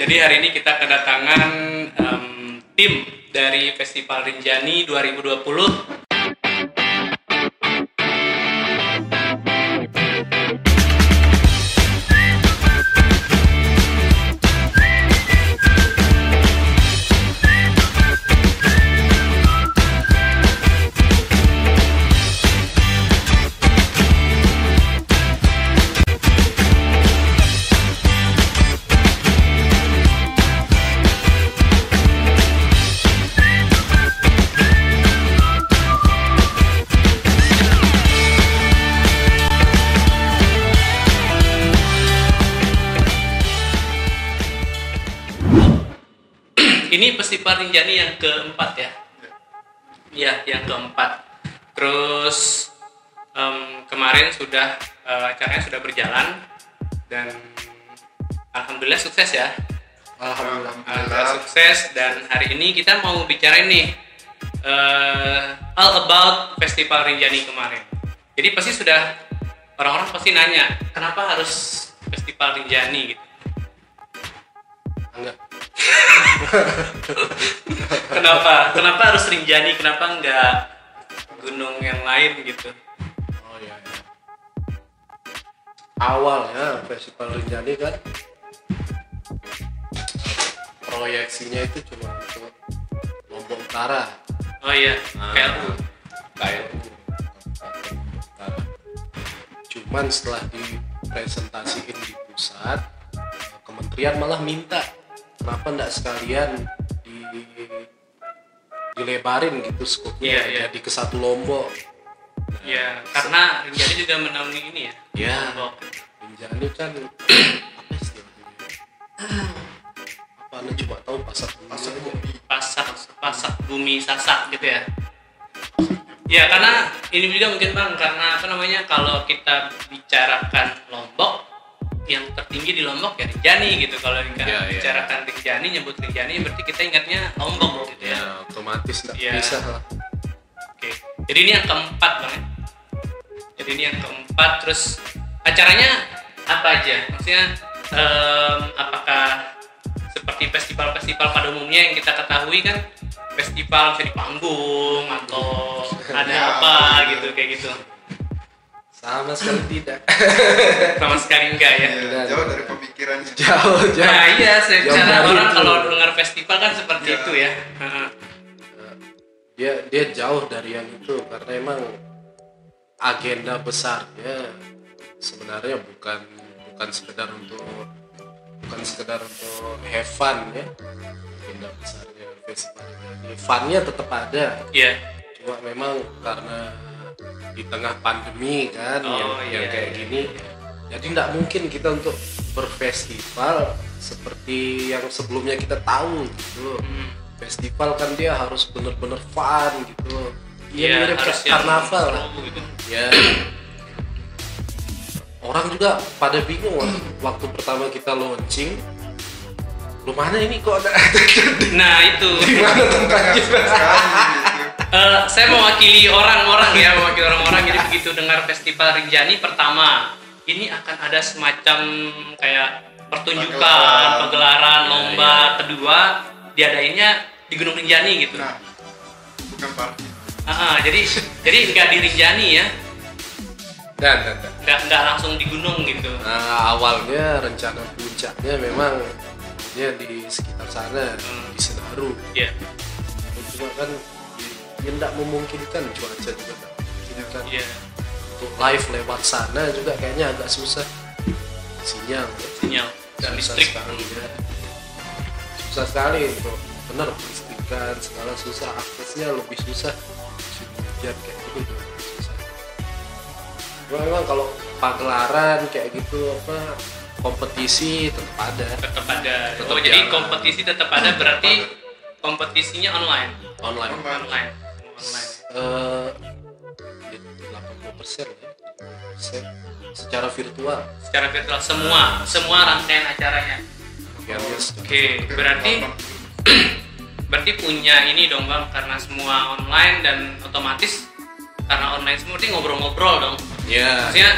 Jadi hari ini kita kedatangan em, tim dari Festival Rinjani 2020 keempat ya. Iya, yang keempat. Terus em, kemarin sudah eh, acaranya sudah berjalan dan alhamdulillah sukses ya. Alhamdulillah. Alhamdulillah sukses dan hari ini kita mau bicara nih eh, all about Festival Rinjani kemarin. Jadi pasti sudah orang-orang pasti nanya kenapa harus Festival Rinjani gitu. Enggak. Kenapa? Kenapa harus Rinjani? Kenapa nggak gunung yang lain gitu? Oh iya. iya. Awalnya Festival Rinjani kan proyeksinya itu cuma untuk Lombok Utara. Oh iya, Nah. KLU. Cuman setelah dipresentasiin di pusat, kementerian malah minta kenapa enggak sekalian di dilebarin gitu skopnya Iya, iya. jadi ke satu Lombok. Ya, karena Rinjani juga menaungi ini ya. Ya. Lombok. Rinjani kan apa istilahnya? Apa anda cuma tahu pasar pasar bumi Pasak, pasak bumi sasak gitu ya. Ya karena ini juga mungkin bang karena apa namanya kalau kita bicarakan Lombok yang tertinggi di Lombok ya Rinjani gitu kalau kita Iya, iya. bicarakan Rinjani nyebut Rinjani berarti kita ingatnya Lombok gitu ya. ya otomatis nggak Iya. bisa lah Oke, jadi ini yang keempat bang ya. Jadi ini yang keempat, terus acaranya apa aja? Maksudnya em, apakah seperti festival-festival pada umumnya yang kita ketahui kan festival bisa di panggung atau ada Ya. apa gitu kayak gitu? Sama sekali tidak Sama sekali enggak ya. Iya, jauh dari pemikiran jauh jauh Nah iya, Jauh secara orang itu. kalau dengar festival kan seperti Ya. itu ya. Heeh. dia dia jauh dari yang itu karena emang agenda besarnya sebenarnya bukan bukan sekedar untuk bukan sekedar untuk have fun ya agenda besarnya festival funnya tetap ada Iya. cuma memang karena di tengah pandemi kan Oh, yang, iya, yang kayak iya. gini jadi tidak mungkin kita untuk berfestival seperti yang sebelumnya kita tahu gitu Hmm. festival kan dia harus bener-bener fun gitu Iya, Iya mirip harus kayak karnaval lah gitu. ya orang juga pada bingung waktu pertama kita launching lu mana ini kok ada Nah itu. gimana tempatnya gitu. Eh, saya mewakili orang-orang ya, mewakili orang-orang. Jadi begitu dengar festival Rinjani pertama, ini akan ada semacam kayak pertunjukan, Pagelaran. pagelaran, Ya, lomba. Kedua, diadainnya di Gunung Rinjani gitu. Nah, bukan party. Ah, ah, jadi jadi nggak di Rinjani ya, dan. nggak nggak langsung di gunung gitu. Nah, awalnya rencana puncaknya memang ya di sekitar sana Hmm. di Senaru Iya, cuma kan ya tidak memungkinkan cuaca juga nggak memungkinkan iya. untuk live lewat sana juga kayaknya agak susah sinyal ya. Sinyal dan susah listrik. sekali ya. susah sekali untuk benar listrikan segala susah aksesnya lebih susah hujan kayak gitu juga susah memang kalau pagelaran kayak gitu apa kompetisi tetap ada Tetap ada. Tetap oh, jadi kompetisi tetap ada berarti kompetisinya online. online Online. Online. Online. eh 80 persen ya Se- secara virtual Secara virtual semua, semua rangkaian acaranya. Rangkaiannya secara Oke, berarti berarti punya ini dong bang karena semua online dan otomatis karena online semua berarti ngobrol-ngobrol dong. ya Maksudnya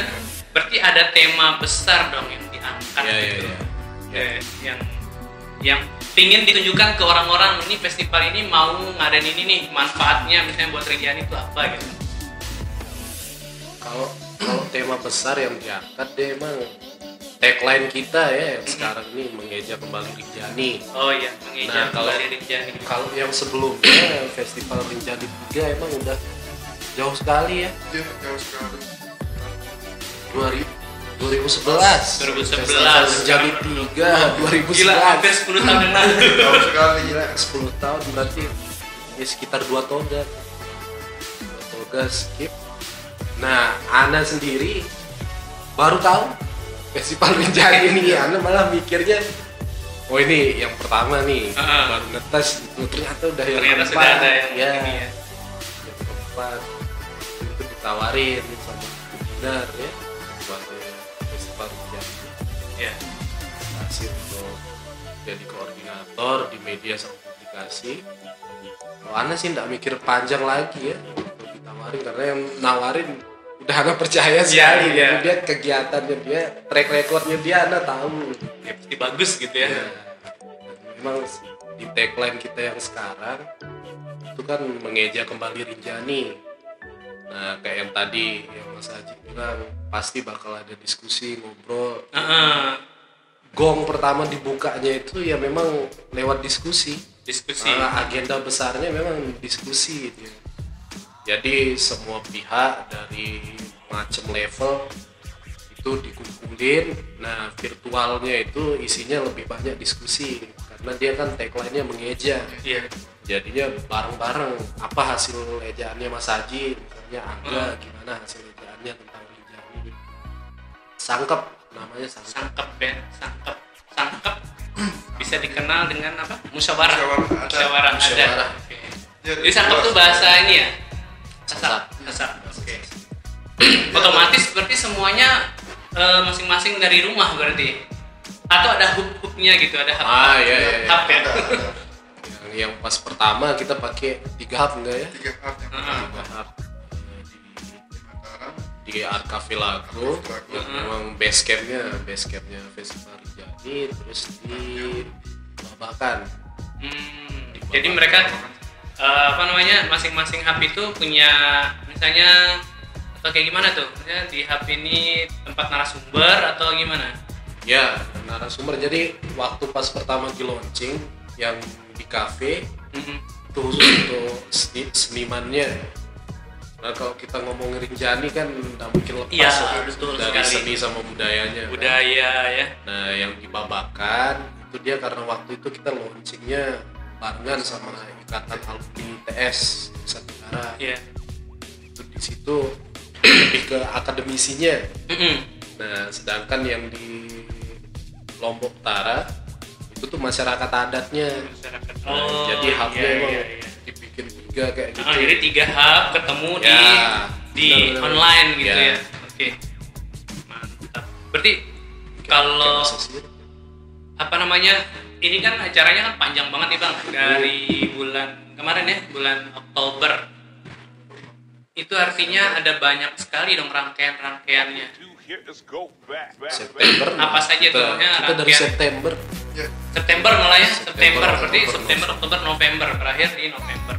berarti ada tema besar dong yang diangkat ya ya gitu. ya Eh, yang yang pingin ditunjukkan ke orang-orang ini festival ini mau ngadain ini nih manfaatnya misalnya buat Rinjani itu apa gitu. Kalau kalau tema besar yang diangkat dia emang tagline kita ya yang sekarang ini mengeja kembali Rinjani oh iya mengeja Nah, kalau- kembali Rinjani kalau yang sebelumnya festival Rinjani 3 emang udah jauh sekali ya? Iya, jauh sekali. 2000 2011 2011. Festival Rinjani 3 2011 gila hampir 10 tahun yang lalu Jauh sekali. Gila, 10 tahun berarti ya sekitar 2 toga. 2 toga skip. Nah, Ana sendiri baru tahu festival Rinjani ini. Ana malah mikirnya Oh ini yang pertama nih, Ah. baru ngetes gitu. Ternyata udah yang ternyata keempat. sudah ada yang ya, ini ya yang keempat. Itu ditawarin sama benar ya ya kasih untuk jadi koordinator di media sama publikasi kalau Ana sih nggak mikir panjang lagi ya. Untuk ditawarin karena yang nawarin udah Ana percaya sekali iya. Jadi dia kegiatannya dia track recordnya dia Ana tahu. Ya pasti bagus gitu ya. Ya. Memang di tagline kita yang sekarang itu kan mengeja kembali Rinjani nah kayak yang tadi yang Mas Haji bilang pasti bakal ada diskusi ngobrol Heeh. gong pertama dibukanya itu ya memang lewat diskusi. diskusi Ah, agenda besarnya memang diskusi gitu ya. Jadi semua pihak dari macam level itu dikumpulin. Nah, virtualnya itu isinya lebih banyak diskusi karena dia kan tagline-nya mengeja. iya Jadinya bareng-bareng apa hasil ejaannya Mas Haji, misalnya Angga gimana hasil ejaannya tentang Rinjani. Sangkep namanya sangkep. sangkep ya sangkep sangkep bisa dikenal dengan apa musyawarah Musyawarah adat. musyawarah Musyawarah. adat. Oke. Ya, jadi sangkep tuh bahasa ini ya Sasak. sasak oke otomatis berarti semuanya eh, masing-masing dari rumah berarti atau ada hub-hubnya gitu ada hub Ah, iya, iya, iya. hub ya Ada, ada. yang, yang pas pertama kita pakai tiga hub enggak ya Tiga hub yang Heeh. tiga hub. Di Arcafe Lago Lago. yang memang base campnya base campnya festival Rinjani terus di Babakan Hmm, jadi mereka eh, apa namanya masing-masing hub itu punya misalnya atau kayak gimana tuh? Misalnya di hub ini tempat narasumber atau gimana? ya narasumber jadi waktu pas pertama di launching yang di cafe Mhm. itu khusus untuk seni, senimannya nah kalau kita ngomong Rinjani kan nggak mungkin lepas Iya, lah betul dari sekali. seni sama budayanya kan. Budaya ya. Nah, yang di Babakan itu dia karena waktu itu kita launchingnya barengan sama Ikatan Alumni TS Nusa Tenggara. Iya. Itu di situ lebih ke akademisinya. Nah, sedangkan yang di Lombok Utara itu tuh masyarakat adatnya. Masyarakat. Nah, jadi hubnya iya, iya, iya. Tiga kayak gitu. Oh, jadi tiga hub ketemu di Ya, di benar-benar. online gitu Ya. ya. Oke. Mantap. Berarti kalau Kayak apa namanya ini kan acaranya kan panjang banget nih bang dari bulan kemarin ya bulan Oktober itu artinya ada banyak sekali dong rangkaian-rangkaiannya September Apa saja kita, tuh, maksudnya kita dari rangkaian. September Ya, September malah ya September, September berarti September Oktober November berakhir di November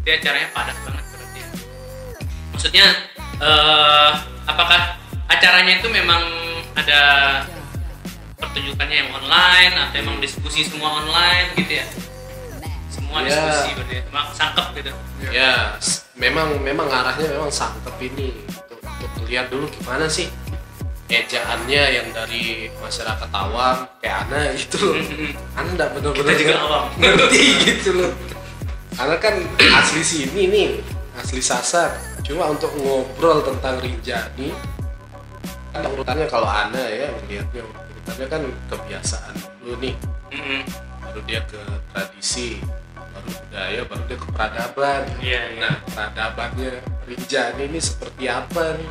jadi acaranya padat banget berarti ya maksudnya eh, apakah acaranya itu memang ada pertunjukannya yang online atau emang diskusi semua online gitu ya semua Ya. diskusi berarti ya. Emang sangkep gitu ya memang memang arahnya memang santep ini untuk, untuk lihat dulu gimana sih ejaannya yang dari masyarakat awam kayak Ana gitu loh Ana nggak bener-bener Kita juga ngerti- awam. ngerti gitu loh Ana kan asli sini nih asli sasar. Cuma untuk ngobrol tentang Rinjani kan urutannya kalau Ana ya melihatnya urutannya kan kebiasaan dulu nih. Baru dia ke tradisi baru budaya baru dia ke peradaban. Iya, iya. nah peradabannya Rinjani ini seperti apa nih?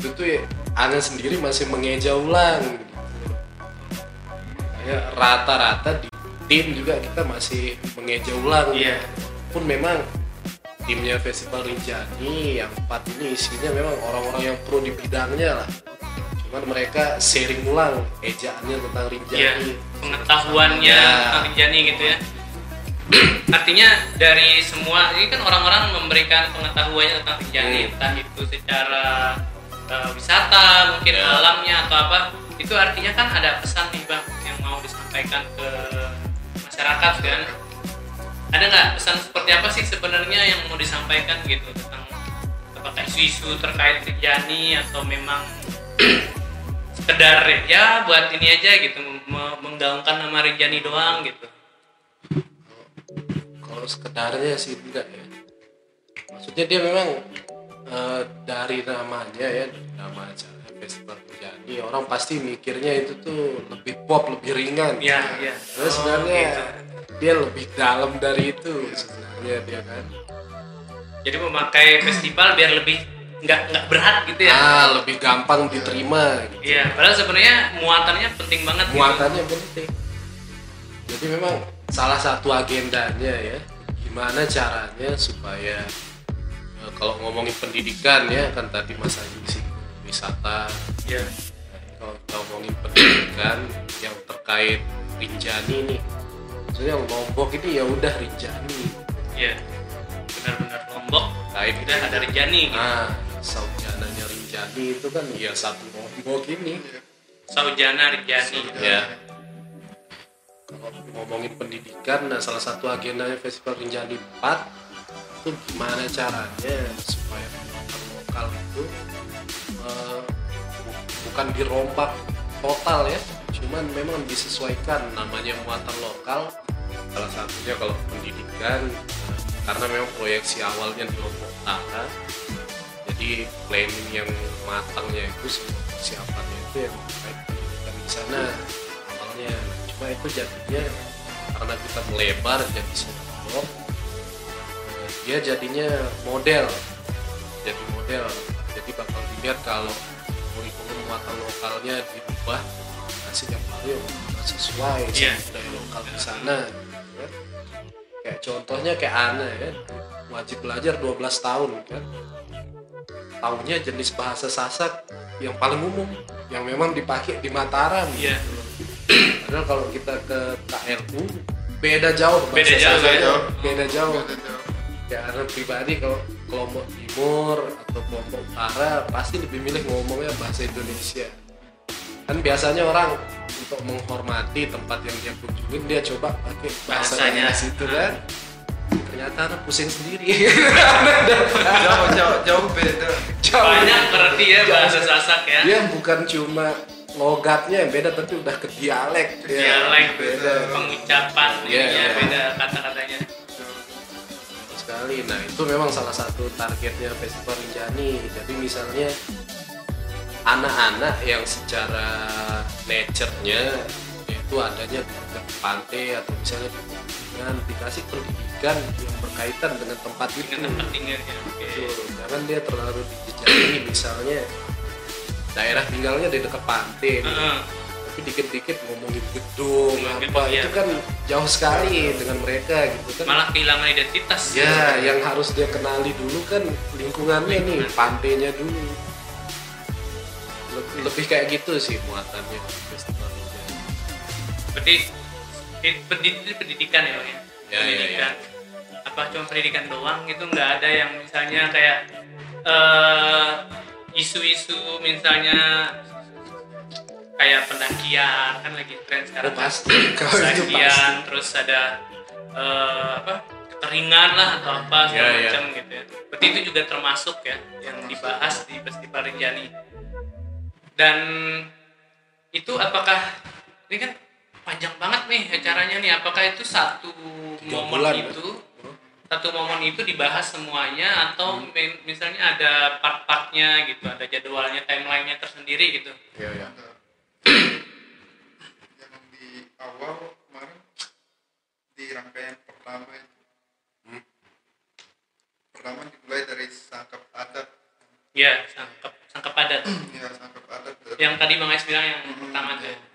Itu tuh ya, Ana sendiri masih mengeja ulang gitu. Rata-rata di tim juga kita masih mengeja ulang Iya. pun memang timnya festival Rinjani yang empat ini isinya memang orang-orang yang pro di bidangnya lah cuman mereka sharing ulang ejaannya tentang Iya, Rinjani pengetahuannya Ya. tentang Rinjani gitu ya. Artinya dari semua ini kan orang-orang memberikan pengetahuannya tentang Rinjani, Hmm. entah itu secara uh, wisata, mungkin Ya. alamnya atau apa. Itu artinya kan ada pesan nih bang yang mau disampaikan ke masyarakat kan. Ada nggak pesan seperti apa sih sebenarnya yang mau disampaikan gitu tentang apakah isu-isu terkait Rinjani atau memang sekedar ya buat ini aja gitu me- menggaungkan nama Rinjani doang gitu? Kalau sekedarnya sih enggak ya. Maksudnya dia memang eh, dari namanya ya nama acara festival Rinjani orang pasti mikirnya itu tuh lebih pop lebih ringan. Ya ya Terus sebenarnya dia lebih dalam dari itu sebenarnya dia kan. Jadi memakai festival biar lebih nggak nggak berat gitu ya? Ah lebih gampang diterima gitu. Iya, padahal sebenarnya muatannya penting banget gitu. muatannya penting. Jadi memang salah satu agendanya ya gimana caranya supaya eh, kalau ngomongin pendidikan ya kan tadi Mas Aji wisata. Iya. kalau kita ngomongin pendidikan yang terkait Rinjani nih. Maksudnya Lombok ini ya udah Rinjani. Iya. Benar-benar Lombok. Terkait udah ada Rinjani gitu. nah saujananya Rinjani itu kan ya satu Lombok ini. Saujana Rinjani. ya kalau ngomongin pendidikan nah salah satu agendanya festival Rinjani 4 itu gimana caranya supaya lokal itu eh, bu- bukan dirompak total ya cuman memang disesuaikan namanya muatan lokal. Salah satunya kalau pendidikan karena memang proyeksi awalnya di Lombok Utara. Jadi planning yang matangnya itu semua persiapannya itu yang terkait pendidikan di sana awalnya. Cuma itu jadinya karena kita melebar jadi eh, dia jadinya model jadi model bakal dilihat kalau kurikulum muatan lokalnya dirubah kasih yang baru yang sesuai Iya. sama budaya lokal di sana kan. kayak contohnya kayak Ana ya wajib belajar 12 tahun kan tahunnya jenis bahasa Sasak yang paling umum yang memang dipakai di Mataram Iya. gitu padahal kalau kita ke KLU beda jauh Beda jauh, ya. beda jauh Beda jauh. ya karena pribadi kalau kelompok timur atau kelompok utara pasti lebih milih ngomongnya bahasa Indonesia kan biasanya orang untuk menghormati tempat yang dia kunjungin dia coba pakai bahasa Bahasanya. Inggris itu kan ternyata anak pusing sendiri jauh jauh jauh beda Jauh. Banyak berarti ya Jauh. bahasa Sasak ya. dia bukan cuma logatnya yang beda tapi udah ke dialek ya. Dialek, beda pengucapan Iya, ininya iya. beda kata-katanya. Sekali nah itu memang salah satu targetnya festival Rinjani jadi misalnya anak-anak yang secara nature-nya itu adanya di dekat pantai atau misalnya di pegunungan dikasih pendidikan yang berkaitan dengan tempat itu Dengan tempat tinggalnya. Betul. jangan dia terlalu dijejaki misalnya daerah tinggalnya di dekat pantai nih. Tapi dikit-dikit ngomongin gedung Ngomongin apa gedung, itu kan jauh sekali dengan mereka gitu kan Malah kehilangan identitas. Ya, yang harus dia kenali dulu kan lingkungannya nih, Lingkungan. pantainya dulu. Le- Lebih kayak gitu sih muatannya festival. Berarti i- pendidikan, pendidikan ya, Bang ya. Ya, ya, pendidikan. Apa cuma pendidikan doang itu nggak ada yang misalnya kayak eh, isu-isu misalnya kayak pendakian kan lagi tren sekarang. Oh, pasti. Kalau itu pendakian terus ada eh, apa kekeringan lah atau apa segala Ya, ya. macam gitu ya. Berarti itu juga termasuk ya yang dibahas di Festival Rinjani. Dan itu apakah ini kan panjang banget nih acaranya nih apakah itu satu Tiga momen bulan, itu satu momen itu dibahas semuanya atau Hmm. mi- misalnya ada part-partnya gitu ada jadwalnya timelinenya tersendiri gitu Ya, ya. Yang di awal kemarin di rangkaian pertama itu Hmm. pertama dimulai dari sangkap adat ya sangkep sangkep padat ya sangkap adat dari yang tadi bang Ais bilang yang Hmm, pertama iya. tuh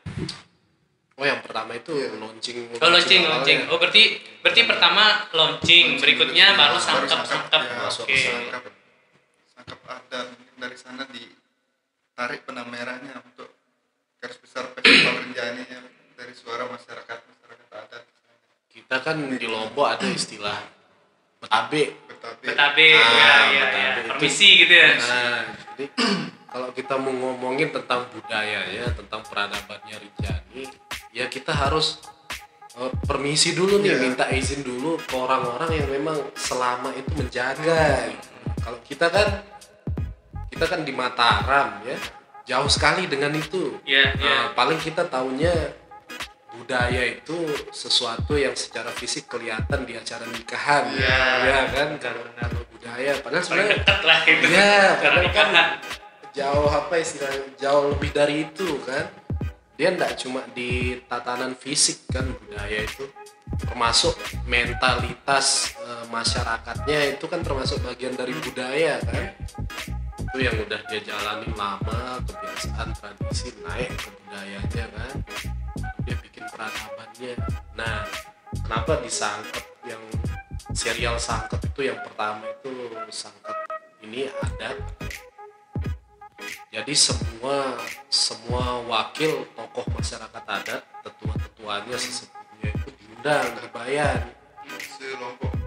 Oh, yang pertama itu Iya. launching. Oh launching, launching. Oh berarti berarti pertama launching, berikutnya baru sangkep, sangkep. ya, Masuk Oke. ke sangkap sangkap adat Mungkin dari sana di tarik benang merahnya untuk garis besar festival Rinjani ya, dari suara masyarakat masyarakat adat kita kan di Lombok ada istilah betabe Betabe Betabe, Ah, ya, ya, Betabe ya. itu- Permisi gitu ya. Nah, jadi kalau kita mau ngomongin tentang budayanya, tentang peradabannya Rinjani, ya kita harus eh, permisi dulu nih, Iya. minta izin dulu ke orang-orang yang memang selama itu menjaga. Kalau kita kan, kita kan di Mataram ya, jauh sekali dengan itu. Iya, Nah, iya. paling kita taunya budaya itu sesuatu yang secara fisik kelihatan di acara nikahan, Iya. ya kan? Benar, benar. Kalau budaya, padahal sebenarnya lah itu. Iya, Karena padahal kan jauh apa istilahnya jauh lebih dari itu kan dia nggak cuma di tatanan fisik kan budaya itu termasuk mentalitas eh, masyarakatnya itu kan termasuk bagian dari budaya kan itu yang udah dia jalani lama kebiasaan tradisi naik ke budayanya kan. Dia bikin peradabannya. Nah kenapa disangkep yang serial sangkep itu yang pertama itu sangkep ini adat jadi semua semua wakil tokoh masyarakat adat tetua-tetuanya sesepuhnya itu diundang dibayar.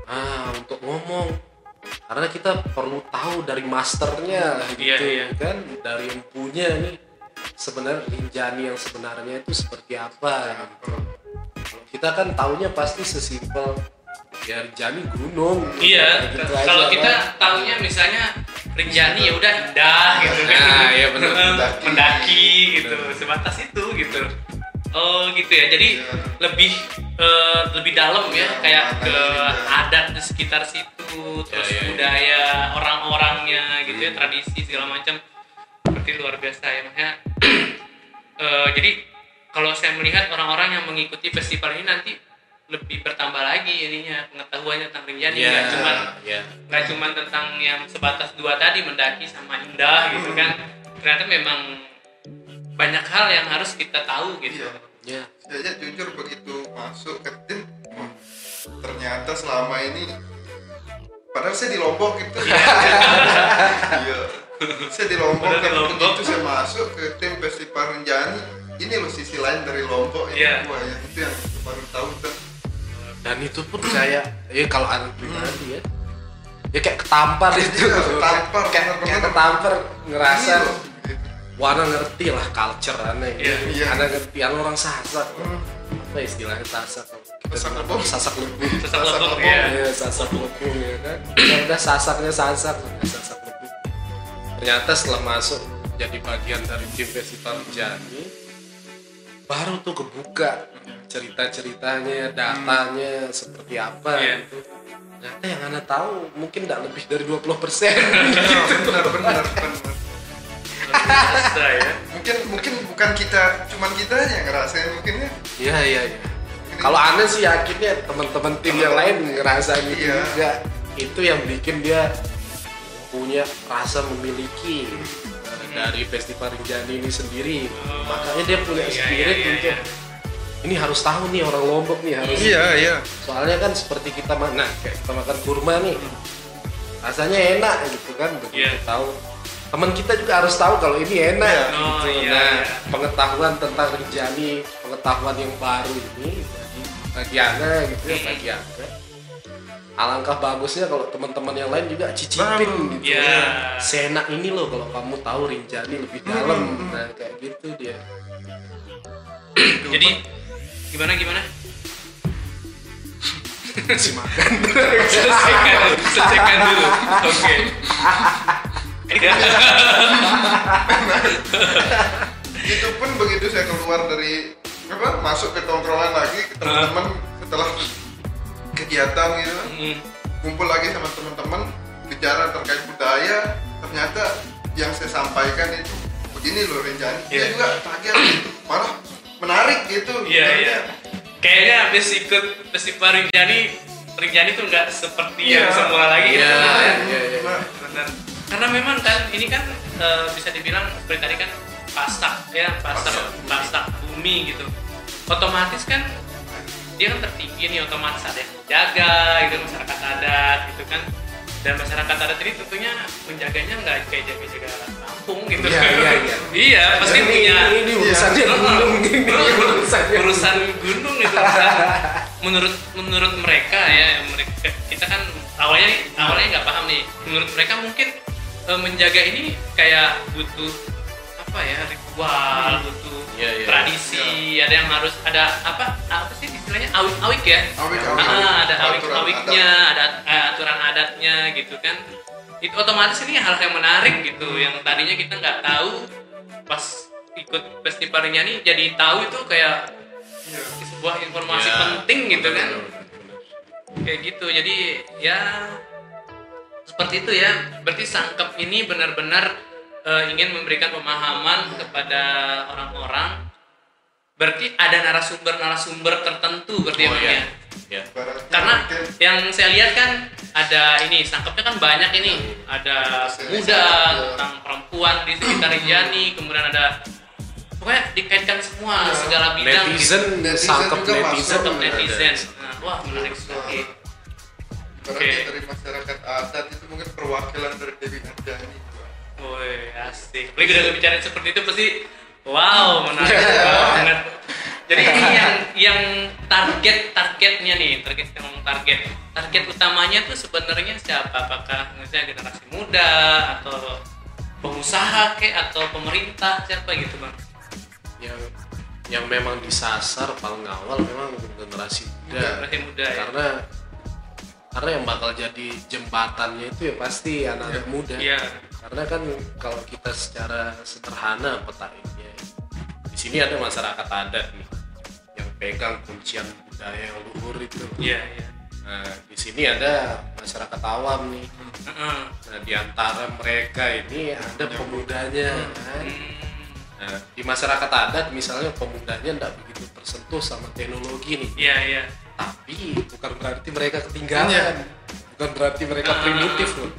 Ah untuk ngomong karena kita perlu tahu dari masternya gitu iya. kan dari yang punya nih sebenarnya Rinjani yang sebenarnya itu seperti apa gitu. Kita kan taunya pasti sesimpel ya Rinjani gunung Iya, gitu kalau aja, kita kan. taunya misalnya Rinjani ya udah indah gitu kan. Nah, iya benar. Mendaki. Mendaki gitu, sebatas itu gitu. Oh gitu ya. Jadi Iya. lebih eh, lebih dalam ya Iya, kayak ke adat di sekitar situ, terus iya, iya. budaya orang-orangnya gitu ya, Hmm. tradisi segala macam. Seperti luar biasa ya makanya. eh, jadi kalau saya melihat orang-orang yang mengikuti festival ini nanti lebih bertambah lagi ininya pengetahuannya tentang Rinjani Iya, nggak cuman iya. nggak cuma tentang yang sebatas dua tadi mendaki sama indah gitu kan ternyata memang banyak hal yang harus kita tahu gitu iya ya. Saya jujur begitu masuk ke tim wah, ternyata selama ini padahal saya di Lombok gitu. Iya. Saya di Lombok Lombok. begitu saya masuk ke tim festival Rinjani ini loh sisi lain dari Lombok ini Iya. wah ya. Itu yang saya baru tahu tuh dan itu pun kayak ya kalau anak pribadi ya. Ya kayak ketampar itu. Iya, ketampar, kayak, bener-bener. kayak ketampar ngerasa Iya, gitu. anak ngerti lah culture aneh Iya, iya. anak ngerti anak orang sasak Hmm. apa istilahnya sasak Sasak lebong. sasak Sesat Sasak lebong lebong, ya Iya, sasak lebung ya kan ya udah sasaknya sasak sasak lebung ternyata setelah masuk jadi bagian dari tim festival Jani baru tuh kebuka cerita-ceritanya datanya seperti apa Iya. gitu ternyata yang anda tahu mungkin tidak lebih dari 20% persen benar benar ya mungkin mungkin bukan kita cuman kita aja yang ngerasain mungkin ya iya iya iya kalau aneh sih yakinnya teman-teman tim yang lain ngerasain itu Iya. juga itu yang bikin dia punya rasa memiliki dari festival Rinjani ini sendiri Oh. makanya dia punya Iya, spirit iya, iya, untuk iya. ini harus tahu nih orang Lombok nih harus iya soalnya kan seperti kita mana kayak kita makan kurma nih rasanya enak gitu kan begitu Iya. tahu teman kita juga harus tahu kalau ini enak Iya. Oh, gitu. iya, nah iya. pengetahuan tentang Rinjani pengetahuan yang baru ini bagi bagi Ana gitu ya bagi Ana alangkah bagusnya kalau teman-teman yang lain juga cicipin Baru. gitu Iya. seenak ini loh kalau kamu tahu Rinjani lebih dalam Hmm. nah kayak gitu dia jadi gimana gimana si makan selesaikan selesaikan dulu oke Ya. itu pun begitu saya keluar dari apa masuk ke tongkrongan lagi ke teman-teman setelah kegiatan gitu Hmm. kumpul lagi sama teman-teman bicara terkait budaya ternyata yang saya sampaikan itu begini loh Rinjani Iya. dia juga kaget gitu malah menarik gitu Iya Makanya, iya. Kayaknya habis ikut festival Rinjani, Rinjani tuh nggak seperti yang Iya. semula lagi gitu. Iya, iya, iya. Nah, Benar. Karena memang kan ini kan eh, bisa dibilang tadi kan pasak ya pasak Pasak bumi. gitu. Otomatis kan dia kan tertinggi nih otomatis ada yang jaga gitu masyarakat adat gitu kan. dan masyarakat adat ini tentunya menjaganya nggak kayak jaga-jaga kampung gitu Iya, iya, iya. iya pasti ini, punya ini, ini urusannya Iya. gunung gini urusannya urusan gunung itu urusan menurut menurut mereka ya mereka kita kan awalnya awalnya nggak paham nih menurut mereka mungkin eh, menjaga ini kayak butuh apa ya ritual butuh Iya, iya. tradisi ada yang harus ada apa apa sih istilahnya awik awik ya? Awik, Ah, awik. ada awik Aturan awiknya ada eh, aturan adatnya gitu kan. Itu otomatis ini hal yang menarik gitu yang tadinya kita nggak tahu pas ikut festival nih jadi tahu itu kayak Iya. sebuah informasi Ya, penting gitu kan. Kayak gitu jadi ya seperti itu ya berarti sangkep ini benar-benar eh, ingin memberikan pemahaman kepada orang-orang berarti ada narasumber-narasumber tertentu berarti Oh, emang iya. ya ya karena yang saya lihat kan ada ini sangkepnya kan banyak ini ada muda tentang perempuan di sekitar Rinjani kemudian ada pokoknya dikaitkan semua Ya. segala bidang netizen Netizen sangkep netizen. Sangkep Ada. netizen nah, wah menarik sekali Oke. dari masyarakat adat itu mungkin perwakilan dari Dewi Anjani Woi, asik. Lagi udah bicara seperti itu pasti wow, menarik Iya. banget. Jadi ini yang yang target targetnya nih, target yang ngomong target. Target utamanya tuh sebenarnya siapa? Apakah misalnya generasi muda atau pengusaha kek atau pemerintah siapa gitu, Bang? yang yang memang disasar paling awal memang generasi muda Generasi muda ya. Karena yang bakal jadi jembatannya itu ya pasti anak-anak muda Iya. karena kan kalau kita secara sederhana petainnya di sini ada masyarakat adat nih yang pegang kuncian budaya yang luhur itu Iya, iya. nah di sini ada masyarakat awam nih nah di antara mereka ini ada pemudanya kan Hmm. Nah, di masyarakat adat misalnya pemudanya tidak begitu tersentuh sama teknologi nih, Iya, iya. Tapi bukan berarti mereka ketinggalan, Iya. bukan berarti mereka Ah. primitif loh.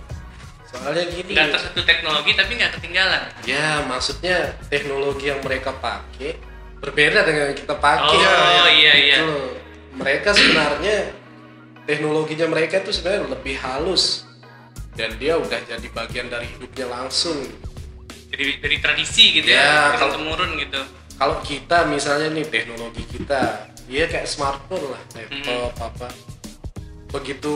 Soalnya gini, Nggak tersentuh teknologi tapi nggak ketinggalan. ya maksudnya teknologi yang mereka pakai berbeda dengan yang kita pakai. Oh, iya, iya. Gitu loh. Mereka sebenarnya teknologinya mereka itu sebenarnya lebih halus dan dia udah jadi bagian dari hidupnya langsung. Jadi dari tradisi gitu Ya, ya, kalau- turun temurun gitu. kalau kita misalnya nih teknologi kita ya kayak smartphone lah laptop Hmm. apa begitu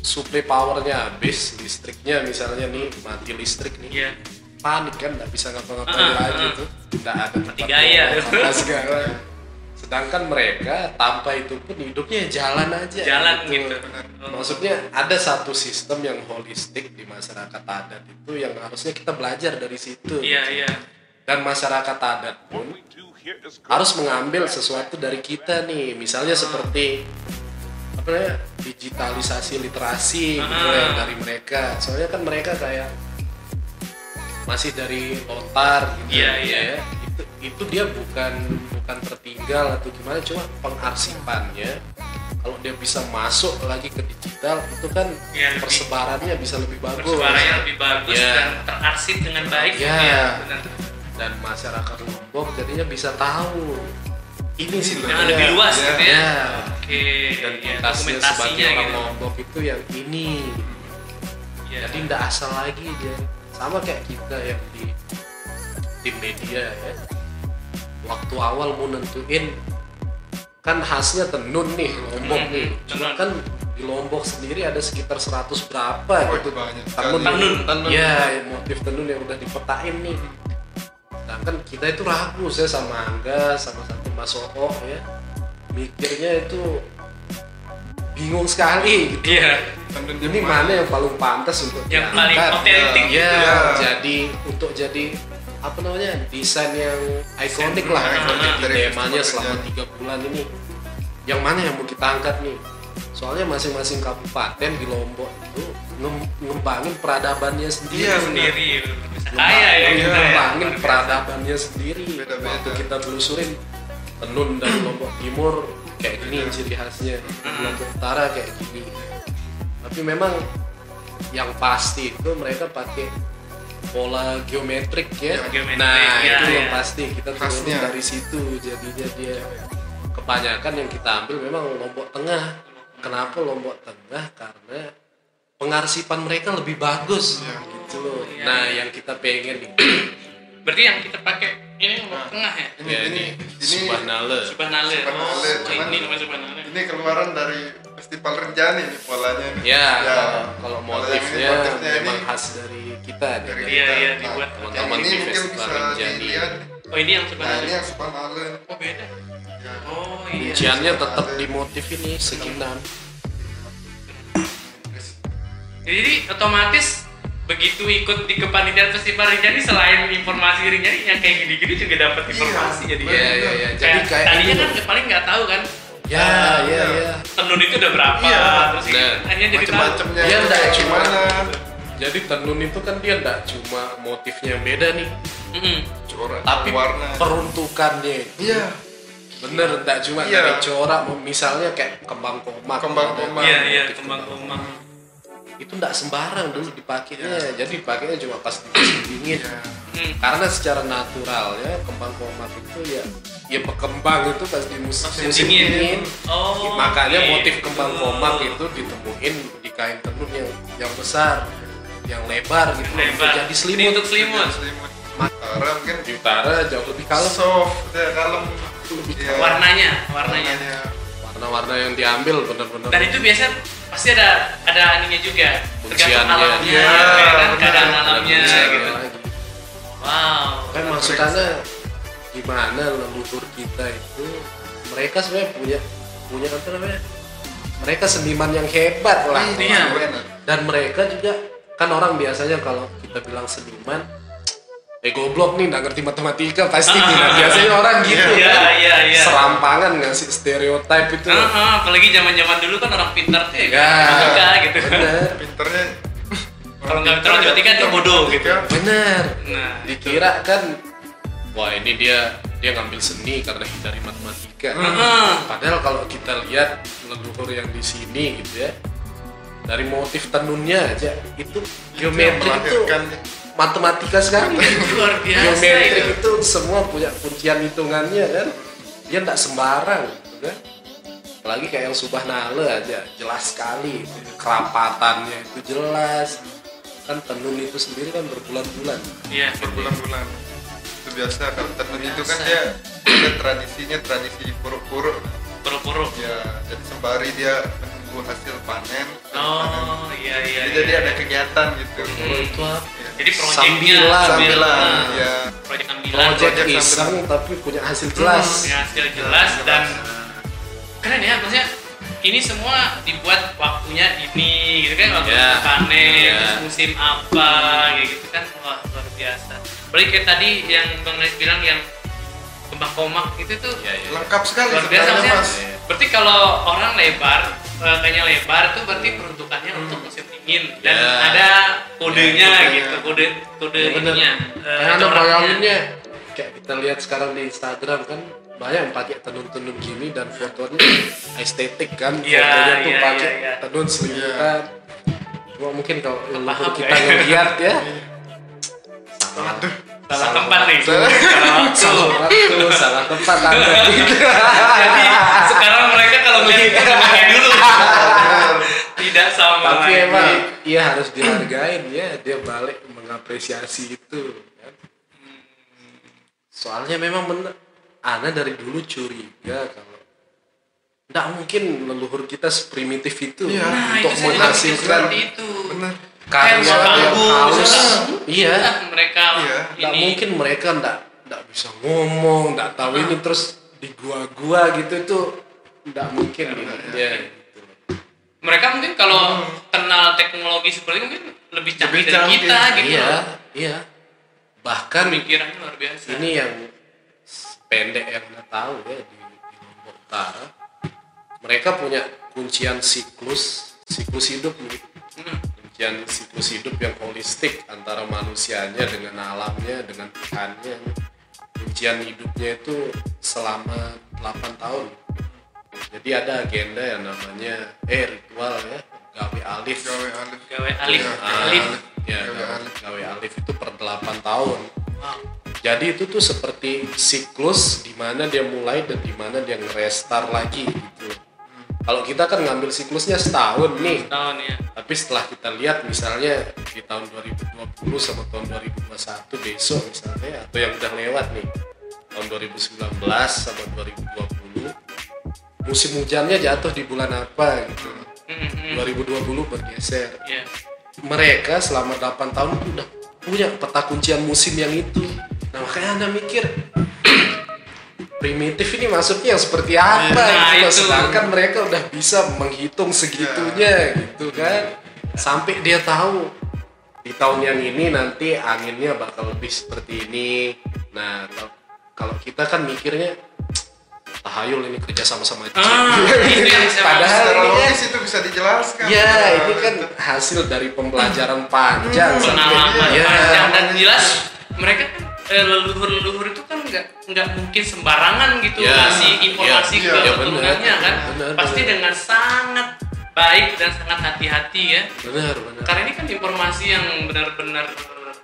suplai powernya habis listriknya misalnya nih mati listrik nih Iya. panik kan nggak bisa ngapa-ngapain ah, lagi tuh nggak ada tempat gaya. segala sedangkan mereka tanpa itu pun hidupnya ya jalan aja Jalan gitu. Oh. maksudnya ada satu sistem yang holistik di masyarakat adat itu yang harusnya kita belajar dari situ Iya, iya. dan masyarakat adat pun Harus mengambil sesuatu dari kita nih misalnya seperti apa namanya digitalisasi literasi gitu Ah. ya dari mereka soalnya kan mereka kayak masih dari lontar gitu Iya, ya. iya. itu itu dia bukan bukan tertinggal atau gimana cuma pengarsipannya kalau dia bisa masuk lagi ke digital itu kan Iya, lebih- persebarannya bisa lebih bagus Bersuaranya lebih bagus Iya. dan terarsip dengan baik. Iya. Ya, benar. Dan masyarakat Lombok jadinya bisa tahu ini sih Yang lebih luas Iya. gitu ya. Ya. Oke. dan ya, tugasnya sebagai orang gitu. Lombok itu yang ini Iya. jadi ndak asal lagi dia sama kayak kita yang di tim media ya waktu awal mau nentuin kan khasnya tenun nih Lombok Hmm, nih cuma tenun. kan di Lombok sendiri ada sekitar 100 berapa Oh, gitu banyak tenun sekali. Tenun. ya motif tenun yang udah dipetain nih sedangkan kita itu ragu saya sama Angga sama satu Mas Oko ya mikirnya itu bingung sekali gitu Iya. ini mana yang paling pantas untuk Yang paling diangkat? otentik ya, gitu. Ya. jadi untuk jadi apa namanya desain yang ikonik lah ikonik dari temanya selama tiga bulan ini yang mana yang mau kita angkat nih soalnya masing-masing kabupaten di Lombok itu ngem- ngembangin peradabannya sendiri Iya, Sendiri. Bisa kaya ya kita ya. ngembangin peradabannya sendiri Beda-beda. waktu kita telusurin tenun dari Lombok Timur kayak gini ciri khasnya Lombok Utara kayak gini tapi memang yang pasti itu mereka pakai pola geometrik ya, Ya, geometrik, nah ya, itu ya. yang pasti kita Khasnya. dari situ jadinya dia kebanyakan yang kita ambil memang Lombok Tengah kenapa Lombok Tengah karena pengarsipan mereka lebih bagus Iya. gitu loh Iya. nah yang kita pengen nih Berarti yang kita pakai ini lombok tengah ya? Ini ya ini ini ini Subhanallah Subhanallah. Subhanallah, Oh, cuman- ini namanya Subhanallah. ini keluaran dari festival Renjani nih polanya nih. ya, Ya. kalau- kalau ini motifnya, motifnya ini memang khas dari kita dari Iya, kita. iya, Nah, dibuat. yang Teman-teman ini di mungkin Festival bisa Rinjani. dilihat. Oh, ini yang Nah, ini yang Subhanallah. Oh, beda. Ya. Oh, iya. Kunciannya tetap di motif ini sekinan Jadi otomatis begitu ikut di kepanitiaan festival Rinjani selain informasi Rinjani yang kayak gini-gini juga dapat informasi jadi Iya, iya, iya. Jadi kayak, kayak tadinya kan paling nggak tahu kan ya Ah, ya ya tenun itu udah berapa Iya. terus Nah, hanya jadi Macam-macamnya. Dia enggak kayak cuma- gimana. jadi tenun itu kan dia enggak cuma motifnya yang beda nih Mm-mm. Corak, tapi warna. peruntukannya Iya. Bener enggak cuma Iya. dari corak misalnya kayak kembang komak Kembang komak. iya iya motif kembang kembang itu enggak sembarang dulu dipakainya jadi dipakainya cuma pas dingin Iya. Hmm. karena secara natural ya kembang komak itu ya ya berkembang itu pas di musim, Musim musim dingin. dingin, oh makanya gitu. motif kembang komak itu ditemuin di kain tenun yang yang besar yang lebar gitu lebar jadi Ini selimut untuk selimut Selimut. Utara mungkin di utara jauh lebih kalem soft, ya, kalem. Lebih Iya. warnanya warnanya. Warna-warna yang diambil bener-bener dan itu biasa pasti ada ada ininya juga. Tergantung alamnya Iya, ya kan? keadaan Ada alamnya kunciannya gitu. lagi. wow kan maksudnya gimana leluhur kita itu mereka sebenarnya punya punya apa namanya? Mereka seniman yang hebat lah. Iya. dan mereka juga kan orang biasanya kalau kita bilang seniman eh goblok nih nggak ngerti matematika pasti gila biasanya orang gitu. Iya, kan iya, iya. serampangan ngasih stereotip itu? Ah, ah, apalagi zaman zaman dulu kan orang pintar tuh ya, Ya. matematika gitu. Bener. Pinternya Kalau nggak pintar matematika, dia bodoh gitu. bener. Nah. Dikira kan wah ini dia dia ngambil seni karena hindari matematika. Ah, padahal kalau kita lihat leluhur yang di sini gitu ya dari motif tenunnya aja itu geometri itu matematika sekali luar biasa geometri itu itu semua punya kuncian hitungannya kan? Dia tidak sembarang gitu kan? Apalagi kayak yang subhanallah aja jelas sekali. Kerapatannya itu jelas. Kan tenun itu sendiri kan berbulan-bulan. Iya berbulan-bulan. Itu biasa kalau tenun itu kan Biasa. dia ada tradisinya tradisi puruk-puruk puru-puru ya jadi sembari dia menunggu hasil panen oh iya iya jadi, iya. jadi ada kegiatan gitu. Hmm. itu apa? Ya. Jadi proyeknya Sambilan. sambilan ya proyek sambilan. Project project iseng tapi punya hasil jelas. Punya hasil jelas dan keren ya maksudnya ini semua dibuat waktunya ini gitu kan? Waktu Ya. panen Ya. terus musim apa kayak gitu kan? Wah luar biasa. Apalagi kayak tadi yang bang Rais bilang yang kembang komak itu tuh ya, ya. lengkap sekali luar biasa maksudnya mas. berarti kalau orang lebar eh, kayaknya lebar itu berarti peruntukannya untuk musim dingin dan Ya. ada kodenya Ya, gitu kode kode Ya, bener. ininya. Eh, bayanginnya. Kayak kita lihat sekarang di Instagram kan banyak yang pakai tenun-tenun gini dan fotonya estetik kan Iya, fotonya tuh iya, pakai iya, iya. tenun selimutan cuma mungkin kalau leluhur kita ya. ngeliat ya. Salah. Salah tempat nih. Salah. salah waktu. Salah waktu. Salah tempat anda Jadi sekarang mereka kalau melihat itu kayak dulu tidak sama tapi lagi. emang iya harus dihargain ya dia balik mengapresiasi itu kan. soalnya memang bener Ana dari dulu curiga kalau nggak mungkin leluhur kita seprimitif itu Iya. nah untuk itu menghasilkan itu karya yang halus iya Nah, mereka Iya. nggak ini mungkin mereka nggak nggak bisa ngomong nggak tahu ini terus di gua-gua gitu itu nggak mungkin gitu. ya. Mereka mungkin kalau kenal teknologi seperti itu mungkin lebih canggih dari canggih. kita gitu iya loh. iya bahkan pemikirannya luar biasa ini yang pendek yang anda tahu ya di, di Lombok Utara mereka punya kuncian siklus siklus hidup nih Hmm. kuncian siklus hidup yang holistik antara manusianya dengan alamnya dengan Tuhannya kuncian hidupnya itu selama 8 tahun jadi ada agenda yang namanya eh ritual ya gawe alif. Gawe alif. Gawe alif. Ah, alif. ya Gawe alif. gawe alif itu per 8 tahun. Wow. jadi itu tuh seperti siklus di mana dia mulai dan di mana dia ngerestar lagi gitu. kalau kita kan ngambil siklusnya setahun nih. Tahun ya. Tapi setelah kita lihat misalnya di tahun 2020 sama tahun 2021 besok misalnya atau yang udah lewat nih. Tahun 2019 sama 2020 musim hujannya jatuh di bulan apa gitu. Mm, mm, 2020 bergeser. Ya mereka selama 8 tahun udah punya peta kuncian musim yang itu. Nah makanya anda mikir primitif ini maksudnya yang seperti apa Nah, gitu. itu. sedangkan mereka udah bisa menghitung segitunya gitu kan. Sampai dia tahu di tahun yang ini nanti anginnya bakal lebih seperti ini. Nah kalau kita kan mikirnya tahayul ini kerja sama-sama Ah, itu yang saya padahal secara ini kan itu bisa dijelaskan. Ya, ini kan hasil dari pembelajaran panjang sampai- pengalaman Ya. panjang dan jelas mereka kan eh, leluhur-leluhur itu kan nggak nggak mungkin sembarangan gitu Ya, ngasih informasi iya, ke iya, keturunannya kan? Benar, pasti benar. dengan sangat baik dan sangat hati-hati ya. Benar, benar. karena ini kan informasi yang benar-benar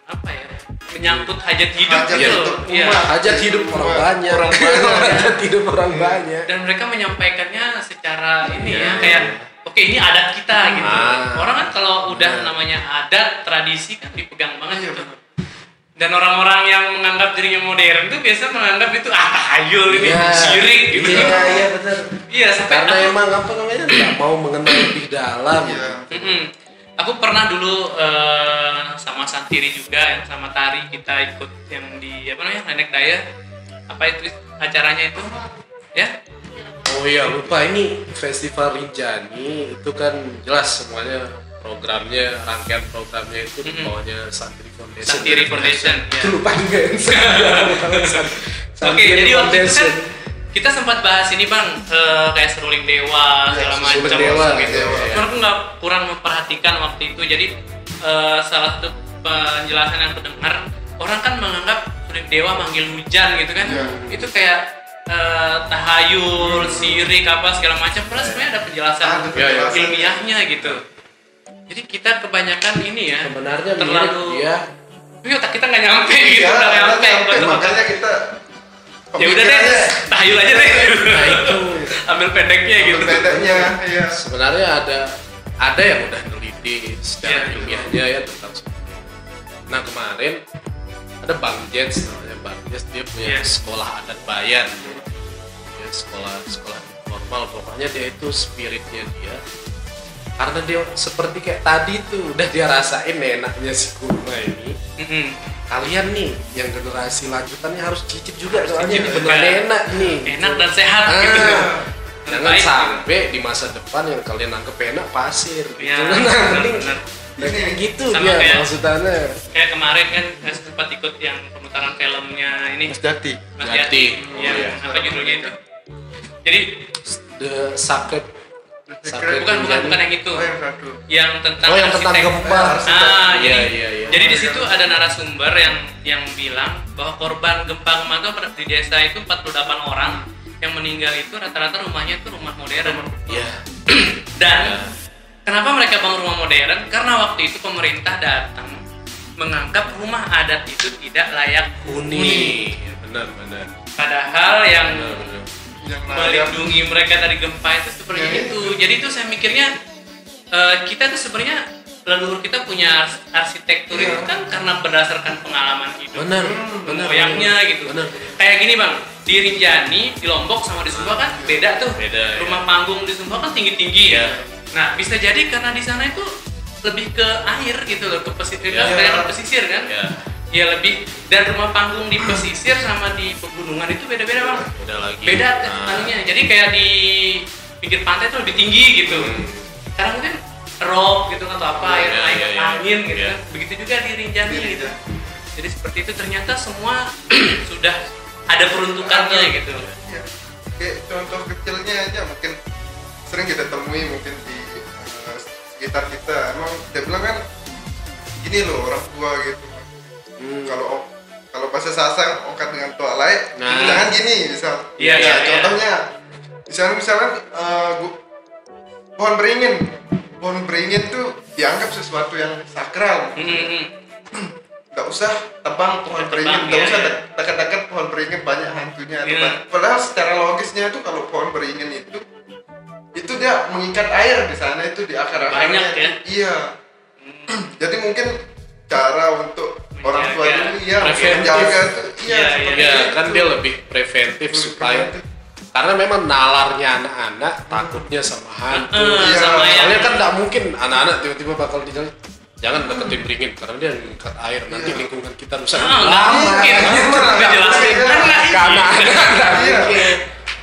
apa ya menyangkut hajat hidup Hajat gitu hidup Iya. umat. Hajat hidup orang banyak. Orang banyak. Hajat hidup orang banyak. dan mereka menyampaikannya secara ini Iya. ya kayak oke ini adat kita gitu Ah. orang kan kalau udah Iya. namanya adat tradisi kan dipegang banget Iya, gitu dan orang-orang yang menganggap dirinya modern tuh biasa menganggap itu ah tahayul ini Iya. syirik gitu Iya, iya benar. iya Karena aku, emang apa namanya nggak mau mengenal lebih dalam. Iya. Mm-mm. Aku pernah dulu eh, sama Santiri juga yang sama Tari kita ikut yang di apa namanya Nenek Daya apa itu acaranya itu ya Oh iya lupa ini festival Rinjani itu kan jelas semuanya programnya rangkaian programnya itu di Mm-mm. bawahnya Santri Foundation. Santiri Foundation ya. Itu lupa juga. Oke, jadi waktu itu kan kita sempat bahas ini bang, eh, kayak seruling dewa Ya, segala macam Dewa, gitu. iya, iya. Cuman aku nggak kurang memperhatikan waktu itu. Jadi eh, salah satu penjelasan yang aku dengar, orang kan menganggap seruling dewa manggil hujan gitu kan, Iya. itu kayak eh, tahayul, sirik apa segala macam. Padahal sebenarnya ada penjelasan Ada penjelasan. ilmiahnya gitu. Jadi kita kebanyakan ini ya Sebenarnya terlalu dia Tapi otak kita nggak nyampe gitu, Iya, nggak nyampe. nyampe. Makanya kita ya udah deh tahayul aja deh Nah, itu. ambil pendeknya gitu ambil bedanya iya sebenarnya ada ada yang udah neliti secara Iya. ilmiahnya ya tentang seperti itu. Nah kemarin ada Bang Jens namanya Bang Jens dia punya Iya. sekolah adat bayan ya. Dia sekolah sekolah formal pokoknya dia itu spiritnya dia karena dia seperti kayak tadi tuh udah dia rasain enaknya si kurma ini Mm-mm. Kalian nih yang generasi lanjutannya harus cicip juga Harus soalnya cicip. beneran juga. enak nih. Enak dan sehat Ah, gitu. Jangan Baik. sampai di masa depan yang kalian anggap enak pasir. Iya, gitu kan Nah, mending nah, kayak gitu Sama dia kayak- maksudnya. kayak kemarin kan saya sempat ikut yang pemutaran filmnya ini. Mas Jati. Mas Jati. Yati Oh, yang iya. apa judulnya itu? Jadi the sacred Secret. bukan bukan bukan yang itu. Oh yang satu. Yang tentang oh yang tentang gempa Ah, Iya, jadi, iya, iya. jadi di situ ada narasumber yang yang bilang bahwa korban gempa kemarin itu di desa itu 48 orang. Yang meninggal itu rata-rata rumahnya itu rumah modern. ya Dan kenapa mereka bangun rumah modern? Karena waktu itu pemerintah datang menganggap rumah adat itu tidak layak huni. Ya, benar benar. Padahal yang benar benar yang melindungi mereka dari gempa itu seperti Ya, itu. Jadi itu saya mikirnya eh, kita tuh sebenarnya leluhur kita punya ars- arsitektur Iya. itu kan karena berdasarkan pengalaman hidup. benar benar Moyangnya gitu. benar Kayak gini bang, di Rinjani, di Lombok sama di Sumba kan beda tuh. Beda, Rumah panggung di Sumba kan tinggi-tinggi ya. Iya. Nah bisa jadi karena di sana itu lebih ke air gitu loh, ke pesisir, Iya. daerah pesisir kan. ya Ya lebih dan rumah panggung di pesisir sama di pegunungan itu beda-beda bang. Beda lagi. Beda Nah, anunya jadi kayak di pinggir pantai tuh lebih tinggi gitu. Hmm. sekarang mungkin rock gitu atau apa air iya, naik iya, iya. angin gitu kan. Begitu juga di Rinjani Iya, gitu. Jadi seperti itu ternyata semua sudah ada peruntukannya Ada. gitu. Ya. kayak contoh kecilnya aja mungkin sering kita temui mungkin di eh, sekitar kita. Emang dia bilang kan gini loh orang tua gitu hmm, kalau kalau bahasa sasang ongkat dengan tua lain Nah. jangan gini misal Iya, Ya, iya, iya. contohnya misalnya misalnya eh, gu- pohon beringin pohon beringin tuh dianggap sesuatu yang sakral Hmm, hmm, hmm. nggak usah tebang pohon Tebang, beringin nggak iya, usah iya. dek- dekat-dekat pohon beringin banyak hantunya banyak- padahal secara logisnya itu kalau pohon beringin itu itu dia mengikat air di sana itu di akar akarnya Banyak ya? iya jadi mungkin cara untuk orang tua Menjaga. dulu iya Preventif. menjaga iya Iya, seperti ya itu. kan dia lebih preventif Lebih supaya preventif. karena memang nalarnya anak-anak takutnya sama hantu Eh, Iya. sama yang soalnya kan nggak mungkin anak-anak tiba-tiba bakal di jalan jangan deketin beringin karena dia mengikat air nanti Iya. lingkungan kita rusak Ah, nggak mungkin. jelasin. Iya. Karena ini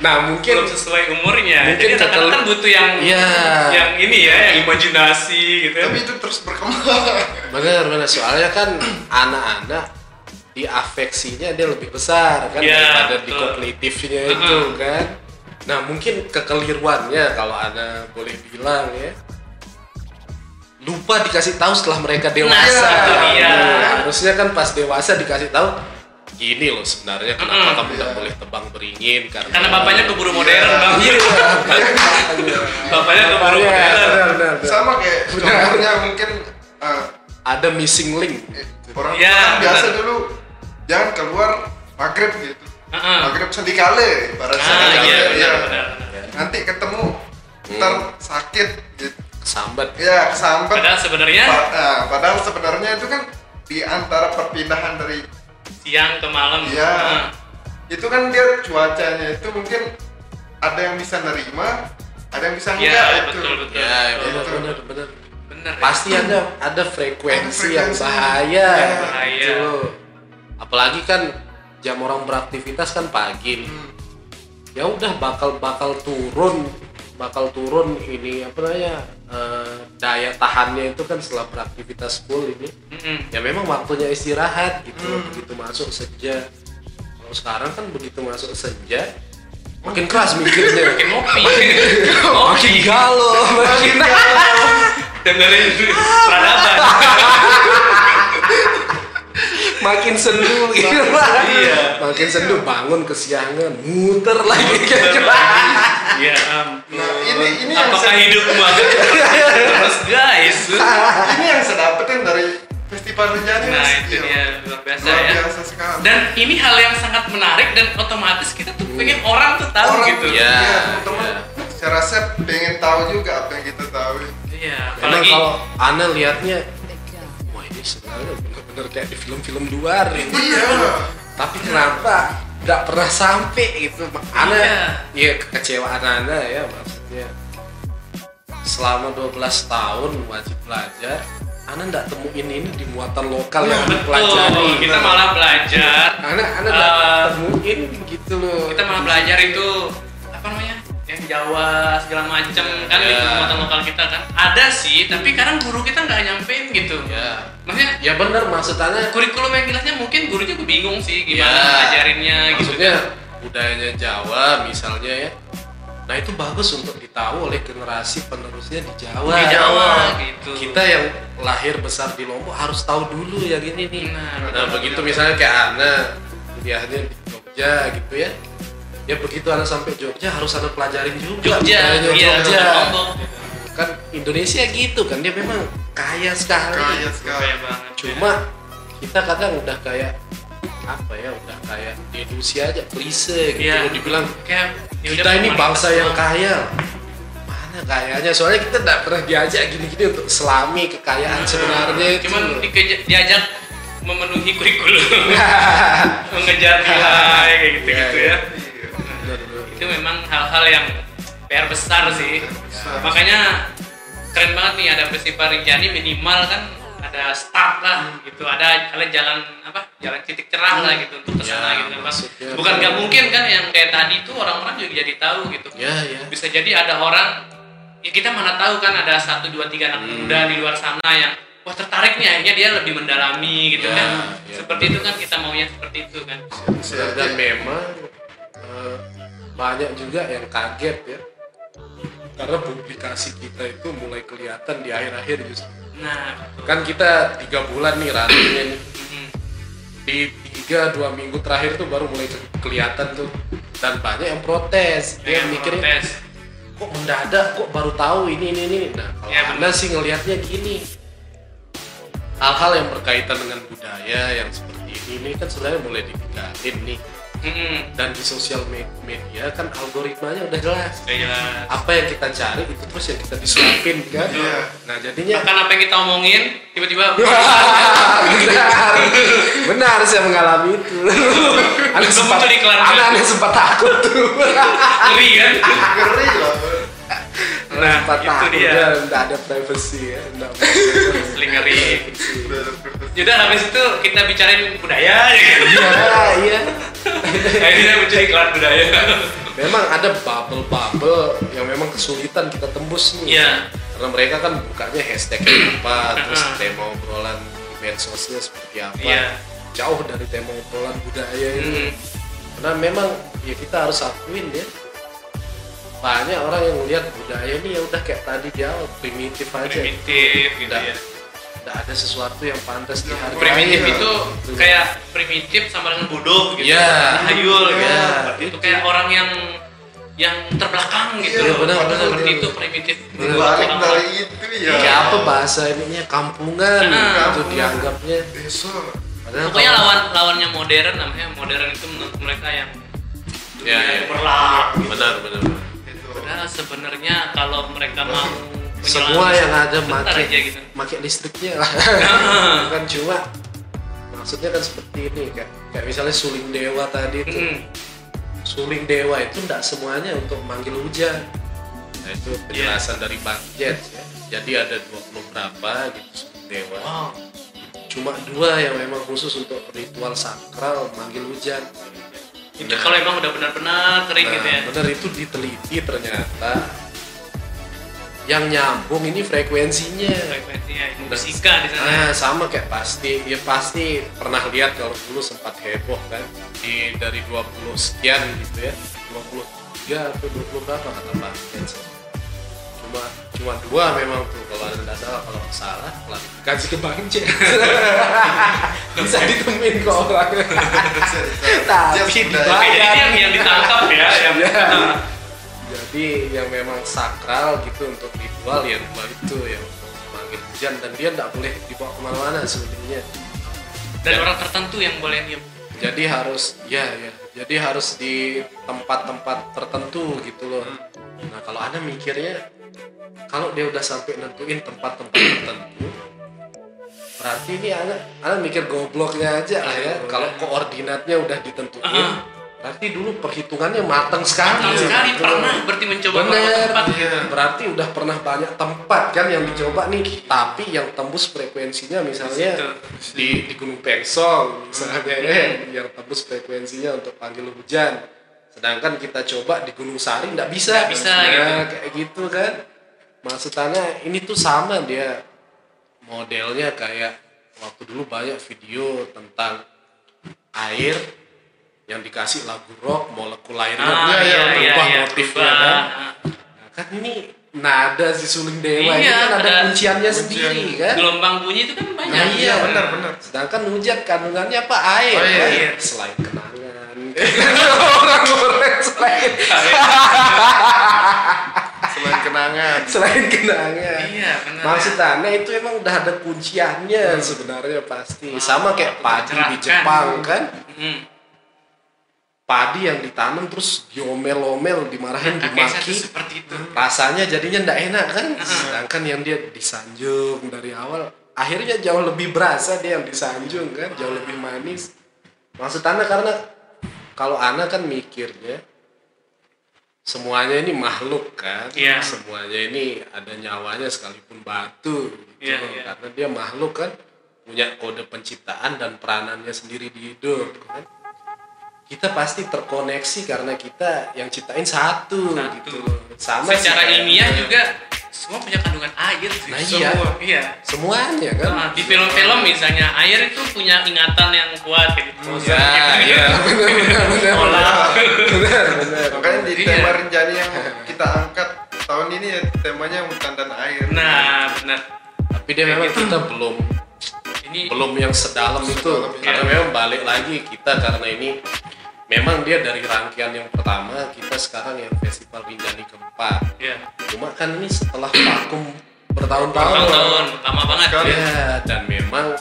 nah mungkin belum sesuai umurnya. Mungkin Jadi anak-anak kan butuh yang Iya. yang ini ya, yang imajinasi gitu. ya. tapi itu terus berkembang bener bener soalnya kan anak-anak di afeksinya dia lebih besar kan Iya, daripada di betul. kognitifnya Uh-uh. itu kan nah mungkin kekeliruannya kalau anak boleh bilang ya lupa dikasih tahu setelah mereka dewasa Nah, itu dia. Nah, harusnya kan pas dewasa dikasih tahu gini loh sebenarnya kenapa Mm-mm. kamu nggak Iya. boleh tebang beringin karena Karena bapaknya keburu modern, Iya. Bang. Iya, Bapaknya keburu Bapaknya, modern. benar, benar, benar. sama kayak contohnya mungkin eh, ada missing link orang Iya, tua kan biasa benar. dulu jangan keluar maghrib gitu Heeh. maghrib sendikale pada Ah, saat iya, iya. benar, benar. nanti ketemu ntar sakit gitu sambat ya kesambat Padahal sebenarnya Pa- nah, padahal sebenarnya itu kan di antara perpindahan dari siang ke malam. Iya. Heeh. itu kan dia cuacanya itu mungkin ada yang bisa nerima ada yang bisa Iya, enggak itu betul, betul. ya Betul. benar benar benar Benar. ya? pasti ada ada frekuensi, Ada yang bahaya Iya. Bahaya. gitu apalagi kan jam orang beraktivitas kan pagi Hmm. ya udah bakal bakal turun bakal turun ini apa namanya eh, daya tahannya itu kan setelah beraktivitas full ini Mm-mm. ya memang waktunya istirahat gitu Hmm. begitu masuk senja kalau sekarang kan begitu masuk senja makin keras mikirnya Makin ngopi. makin galau makin Dengerin peradaban. makin sendu gitu Iya. makin sendu bangun kesiangan muter lagi gitu Iya, ampun. nah ini ini yang Apakah saya, hidup banget? Terus guys. ini yang saya dapetin dari festival Rinjani Nah, itu Iya. dia luar biasa luar ya. biasa sekali Dan ini hal yang sangat menarik dan otomatis kita tuh pengen orang tuh tahu Orang gitu. Iya. teman-teman saya rasa pengen tahu juga apa yang kita tahu Iya, apalagi kalau Ana lihatnya wah ini sebenarnya bener-bener kayak di film-film luar ini. Iya tapi kenapa nggak pernah sampai gitu? Ana Iya. ya kekecewaan Ana ya maksudnya. Selama 12 tahun wajib belajar Ana nggak temuin ini di muatan lokal yang Ana pelajari betul, kita malah belajar. Ana Ana nggak Eh, temuin gitu loh. kita malah belajar itu apa namanya yang Jawa segala macam kan Ya. di muatan lokal kita kan. Ada sih tapi kadang guru kita nggak nyampein gitu. Ya maksudnya ya bener maksudnya kurikulum yang jelasnya mungkin guru juga bingung sih gimana Ya, ngajarinnya gitu maksudnya budayanya Jawa misalnya ya. Nah itu bagus untuk ditahu oleh generasi penerusnya di Jawa. Di Jawa gitu. Kita yang lahir besar di Lombok harus tahu dulu yang ini nih. Nah, nah, begitu misalnya kayak Ana kuliahnya di Jogja gitu ya ya begitu Ana sampai Jogja harus Ana pelajarin juga. Jogja budayanya iya Jogja. kan Indonesia gitu kan dia memang kaya sekali. Kaya sekali. Kaya banget cuma kita kadang udah kayak apa ya udah kayak deduksi aja klise gitu. Iya. loh dibilang kayak ya kita udah, ini bangsa yang kaya. Mana kayanya? Soalnya kita tidak pernah diajak gini-gini untuk selami kekayaan sebenarnya itu. cuman diajak memenuhi kurikulum. Mengejar nilai kayak gitu gitu Iya, ya. bener. Itu memang hal-hal yang PR besar sih. Makanya keren banget nih ada festival Rinjani minimal kan ada start lah gitu ada kalian jalan apa jalan titik cerah lah gitu untuk ke sana Ya, gitu kan maksudnya bukan nggak mungkin kan yang kayak tadi tuh orang-orang juga jadi tahu gitu. Ya ya. Bisa jadi ada orang ya kita mana tahu kan ada satu dua tiga anak Hmm. muda di luar sana yang wah tertarik nih akhirnya dia lebih mendalami gitu Ya, kan. ya. seperti itu kan kita maunya seperti itu kan. Dan memang eh, banyak juga yang kaget ya. Karena publikasi kita itu mulai kelihatan di akhir-akhir justru. Nah. Kan kita tiga bulan nih running mm, di tiga dua minggu terakhir tuh baru mulai ke- kelihatan tuh. Dan banyak yang protes. Dia yang mikirnya protes. Kok mendadak? Kok baru tahu ini ini ini? Nah kalau Ya, anda sih ngelihatnya gini. Hal-hal yang berkaitan dengan budaya yang seperti ini, ini kan sebenarnya mulai ditinggalin nih Mm-mm. dan di sosial me- media kan algoritmanya udah jelas Udah jelas. apa yang kita cari itu terus yang kita disuapin kan Iya. nah jadinya Bahkan apa yang kita omongin tiba-tiba benar benar saya mengalami itu aneh sempat kan? sempat takut tuh ngeri kan. ngeri loh Nah, sempat itu dia. ya nggak ada privacy ya nggak Paling ngeri. udah habis itu kita bicarain budaya ya iya iya Nah, ini mencari iklan budaya. memang ada bubble-bubble yang memang kesulitan kita tembus nih Iya. karena mereka kan bukanya hashtag apa terus tema obrolan medsosnya seperti apa Iya. jauh dari tema obrolan budaya Mm. itu karena memang ya kita harus akuin ya banyak orang yang melihat budaya ini ya udah kayak tadi di awal primitif aja Primitif gitu Nggak- ya. nggak ada sesuatu yang pantas dihargai Primitif Iya. itu kayak primitif sama dengan bodoh gitu. Iya. Tahayul gitu. Iya. Seperti itu kayak orang yang yang terbelakang gitu. Iya, benar, benar, Seperti benar. itu primitif. balik dari itu ya kayak apa bahasa ininya kampungan Nah, itu kampungan. dianggapnya desa Padahal Pokoknya kalau- lawan lawannya modern namanya modern itu menurut mereka yang Ya, ya. berlak. benar benar Padahal sebenarnya kalau mereka mau semua yang ada aja gitu. make listriknya lah kan cuma maksudnya kan seperti ini kayak kayak misalnya suling dewa tadi itu Mm-mm. suling dewa itu tidak semuanya untuk manggil hujan nah itu Iya. penjelasan dari Bang Jet ya. jadi ada 20 berapa gitu suling dewa Wow. cuma dua yang memang khusus untuk ritual sakral manggil hujan Itu Nah. kalau emang udah benar-benar kering Nah, gitu ya. bener itu diteliti ternyata yang nyambung ini frekuensinya Frekuensinya ilmu fisika di sana. Ah, sama kayak pasti ya pasti pernah lihat kalau dulu sempat heboh kan di dari 20 sekian gitu ya 23 atau 20 berapa kata Jens. Cuma cuma dua memang tuh. Kalau ada nggak salah kalau salah klarifikasi ke Bang Jens. bisa ditemuin kok orang. Tapi dibayar jadi ini yang, yang ditangkap ya, yang Iya. Nah, jadi yang memang sakral gitu untuk ritual ya dua itu yang manggil hujan. Dan dia nggak boleh dibawa ke mana-mana sebenarnya. Dan orang tertentu yang boleh diem. jadi harus ya ya. Jadi harus di tempat-tempat tertentu gitu loh. Nah kalau anda mikirnya kalau dia udah sampai nentuin tempat-tempat tertentu berarti ini anak anak mikir gobloknya aja lah ya Aduh, kalau ya. koordinatnya udah ditentuin Ah. berarti dulu perhitungannya matang sekali Matang sekali gitu. pernah berarti mencoba Bener, tempat iya. gitu. berarti udah pernah banyak tempat kan yang dicoba nih tapi yang tembus frekuensinya misalnya Di di, di Gunung Pengsong misalnya ya, yang tembus frekuensinya untuk panggil hujan sedangkan kita coba di Gunung Sari nggak bisa Nggak bisa, Nah, gitu. kayak gitu kan maksudnya ini tuh sama dia modelnya kayak waktu dulu banyak video tentang air yang dikasih lagu rock molekul airnya Ah, dia iya, yang iya, berubah iya, motifnya kan Nah, kan ini nada si suling dewa ini Iya, kan ada ada kunciannya kuncian. sendiri kan Gelombang bunyi itu kan banyak. Nah, iya benar, benar. Sedangkan hujan kandungannya apa air. Oh, iya, kan? iya. Selain kenangan. Orang-orang selain selain kenangan selain kenangan. Iya, benar. Maksudnya itu emang udah ada kunciannya sebenarnya pasti. Sama kayak padi di. Jepang kan. Hmm. Padi yang ditanam terus diomel-omel, dimarahin, saya dimaki. seperti itu. rasanya jadinya ndak enak kan sedangkan yang dia disanjung dari awal akhirnya jauh lebih berasa dia yang disanjung kan jauh lebih manis maksud karena kalau Ana kan mikirnya semuanya ini makhluk kan Iya. semuanya ini ada nyawanya sekalipun batu gitu loh. iya. karena dia makhluk kan punya kode penciptaan dan peranannya sendiri di hidup kan kita pasti terkoneksi karena kita yang ciptain satu, Satu. gitu sama Secara ilmiah juga semua punya kandungan air sih. Nah, iya. Semua. Iya. semuanya kan Nah, di film-film misalnya air itu punya ingatan yang kuat kayak gitu. Ya, iya. benar benar benar benar makanya di Iya. tema Rinjani yang kita angkat tahun ini ya temanya hutan dan air Nah, benar. tapi dia memang kita belum Ini belum yang sedalam itu Sedalam, karena iya. memang balik lagi kita karena ini memang dia dari rangkaian yang pertama kita sekarang yang festival Rinjani keempat. Ya. cuma kan ini setelah vakum bertahun-tahun. Tahun-tahun lama banget Sekali. ya. dan memang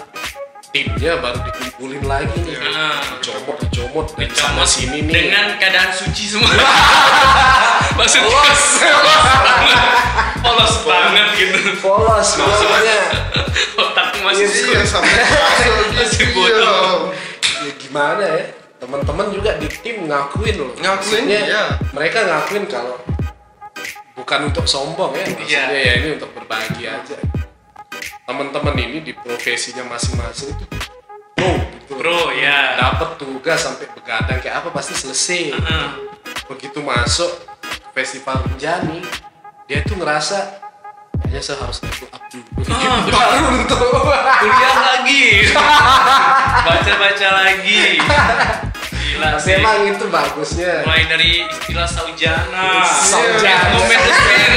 timnya baru dikumpulin lagi nih. Ah. dicomot dicomot dari sana sini nih. dengan keadaan suci semua. Maksudnya polos. Polos banget gitu. Polos maksudnya otaknya masih iya sampai Masih bodoh. ya gimana ya teman-teman juga di tim ngakuin loh. Ngakuin, Maksudnya, iya. mereka ngakuin kalau bukan untuk sombong ya maksudnya Iya. ya ini untuk berbagi aja. Teman-teman ini di profesinya masing-masing itu pro gitu. Bro ya dapat tugas sampai begadang kayak apa pasti selesai. Heeh. begitu masuk festival Rinjani dia tuh ngerasa kayaknya saya harus level up dulu. Ah, baru untuk kuliah lagi. Baca baca lagi gila sih. Emang itu bagusnya. Mulai dari istilah saujana. Saujana. manajemen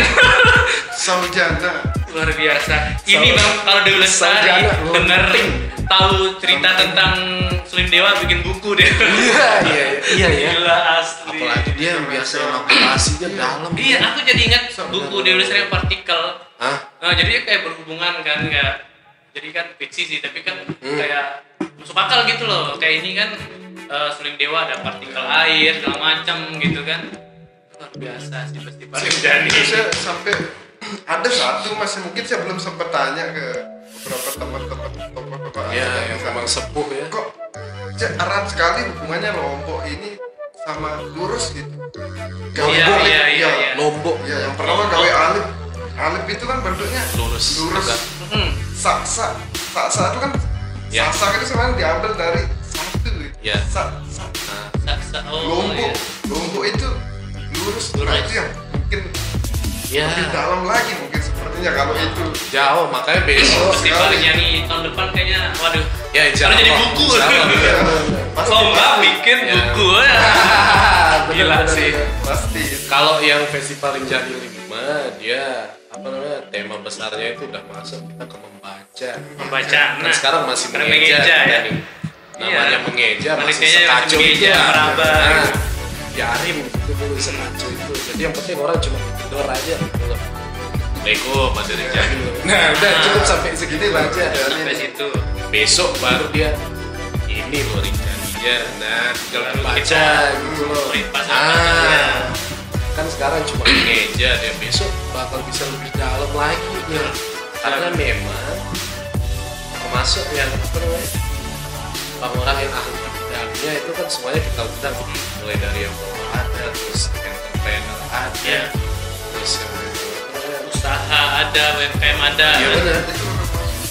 Saujana. Luar biasa. Ini bang kalau Dewi Lestari denger tahu cerita tentang Sulim Dewa bikin buku deh. Iya iya iya. Ya gila asli. Apalagi dia yang biasa elaborasinya dalam. Iya aku jadi ingat buku Dewi Lestari yang partikel. Ah Nah, jadi kayak berhubungan kan nggak jadi kan fiksi sih tapi kan Hmm. kayak masuk akal gitu loh. Kayak ini kan eh, Suling Dewa ada partikel air segala macam gitu kan luar biasa sih festival Rinjani Itu saya sampai ada satu masih mungkin saya belum sempat tanya ke beberapa teman-teman tokoh-tokoh ya yang memang sepuh ya kok ja- erat sekali hubungannya Lombok ini sama lurus gitu gawe Iya, alip, iya, iya, ya. iya. lombok Ya, yang pertama gawe alip alip itu kan bentuknya Lurus. lurus. Hmm. saksa saksa itu kan Ya. saksa itu sebenarnya diambil dari. Ya. Sa- sa- nah, Saksa oh lombok iya. lombok itu lurus nah Lurus. itu yang mungkin ya lebih dalam lagi mungkin sepertinya kalau itu jauh makanya besok festival sekali. Rinjani tahun depan kayaknya waduh ya insya Harus jadi Allah, buku. Allah. Lomba bikin Ya. buku ya Gila bener, sih. bener. pasti kalau yang festival Rinjani 5 dia apa namanya tema besarnya itu udah masuk kita ke membaca membaca kan nah sekarang masih mengeja, ya. nih. Namanya Iya. mengeja masih sekacau itu meraba. Nah, biarin gitu dulu sekacau itu. Jadi yang penting orang cuma tidur aja gitu. Loh Lego pada Rinjani nah udah Ah. cukup sampai segitu aja. Sampai situ. Besok baru dia. ini loh Rinjaninya nah tinggal baca gitu loh. pasal-pasalnya. ah. kan sekarang cuma mengeja dia besok bakal bisa lebih dalam lagi ya karena memang termasuk yang apa namanya orang-orang yang ahli bidangnya itu kan semuanya kita undang. Mulai dari yang bawa ada terus entrepreneur ada. Ya. terus yang usaha ada UMKM ada. Ya benar.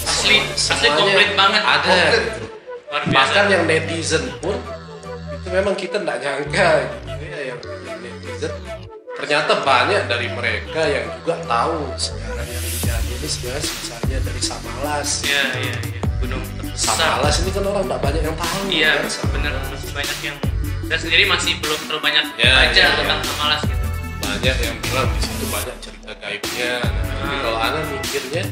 Asli asli komplit banget. ada. Komplit. bahkan yang netizen pun itu memang kita nggak nyangka. Gitu ya yang yang netizen. Ternyata banyak dari mereka yang juga tahu sejarah yang Rinjani ini sebenarnya sisanya dari Samalas. Iya iya iya. Gunung terbesar Samalas ini kan orang nggak banyak yang tahu iya kan, bener masih banyak yang saya sendiri masih belum terlalu banyak Ya, baca ya, ya. tentang Samalas gitu banyak yang bilang di situ banyak cerita gaibnya nah, tapi Ah. kalau Ana mikirnya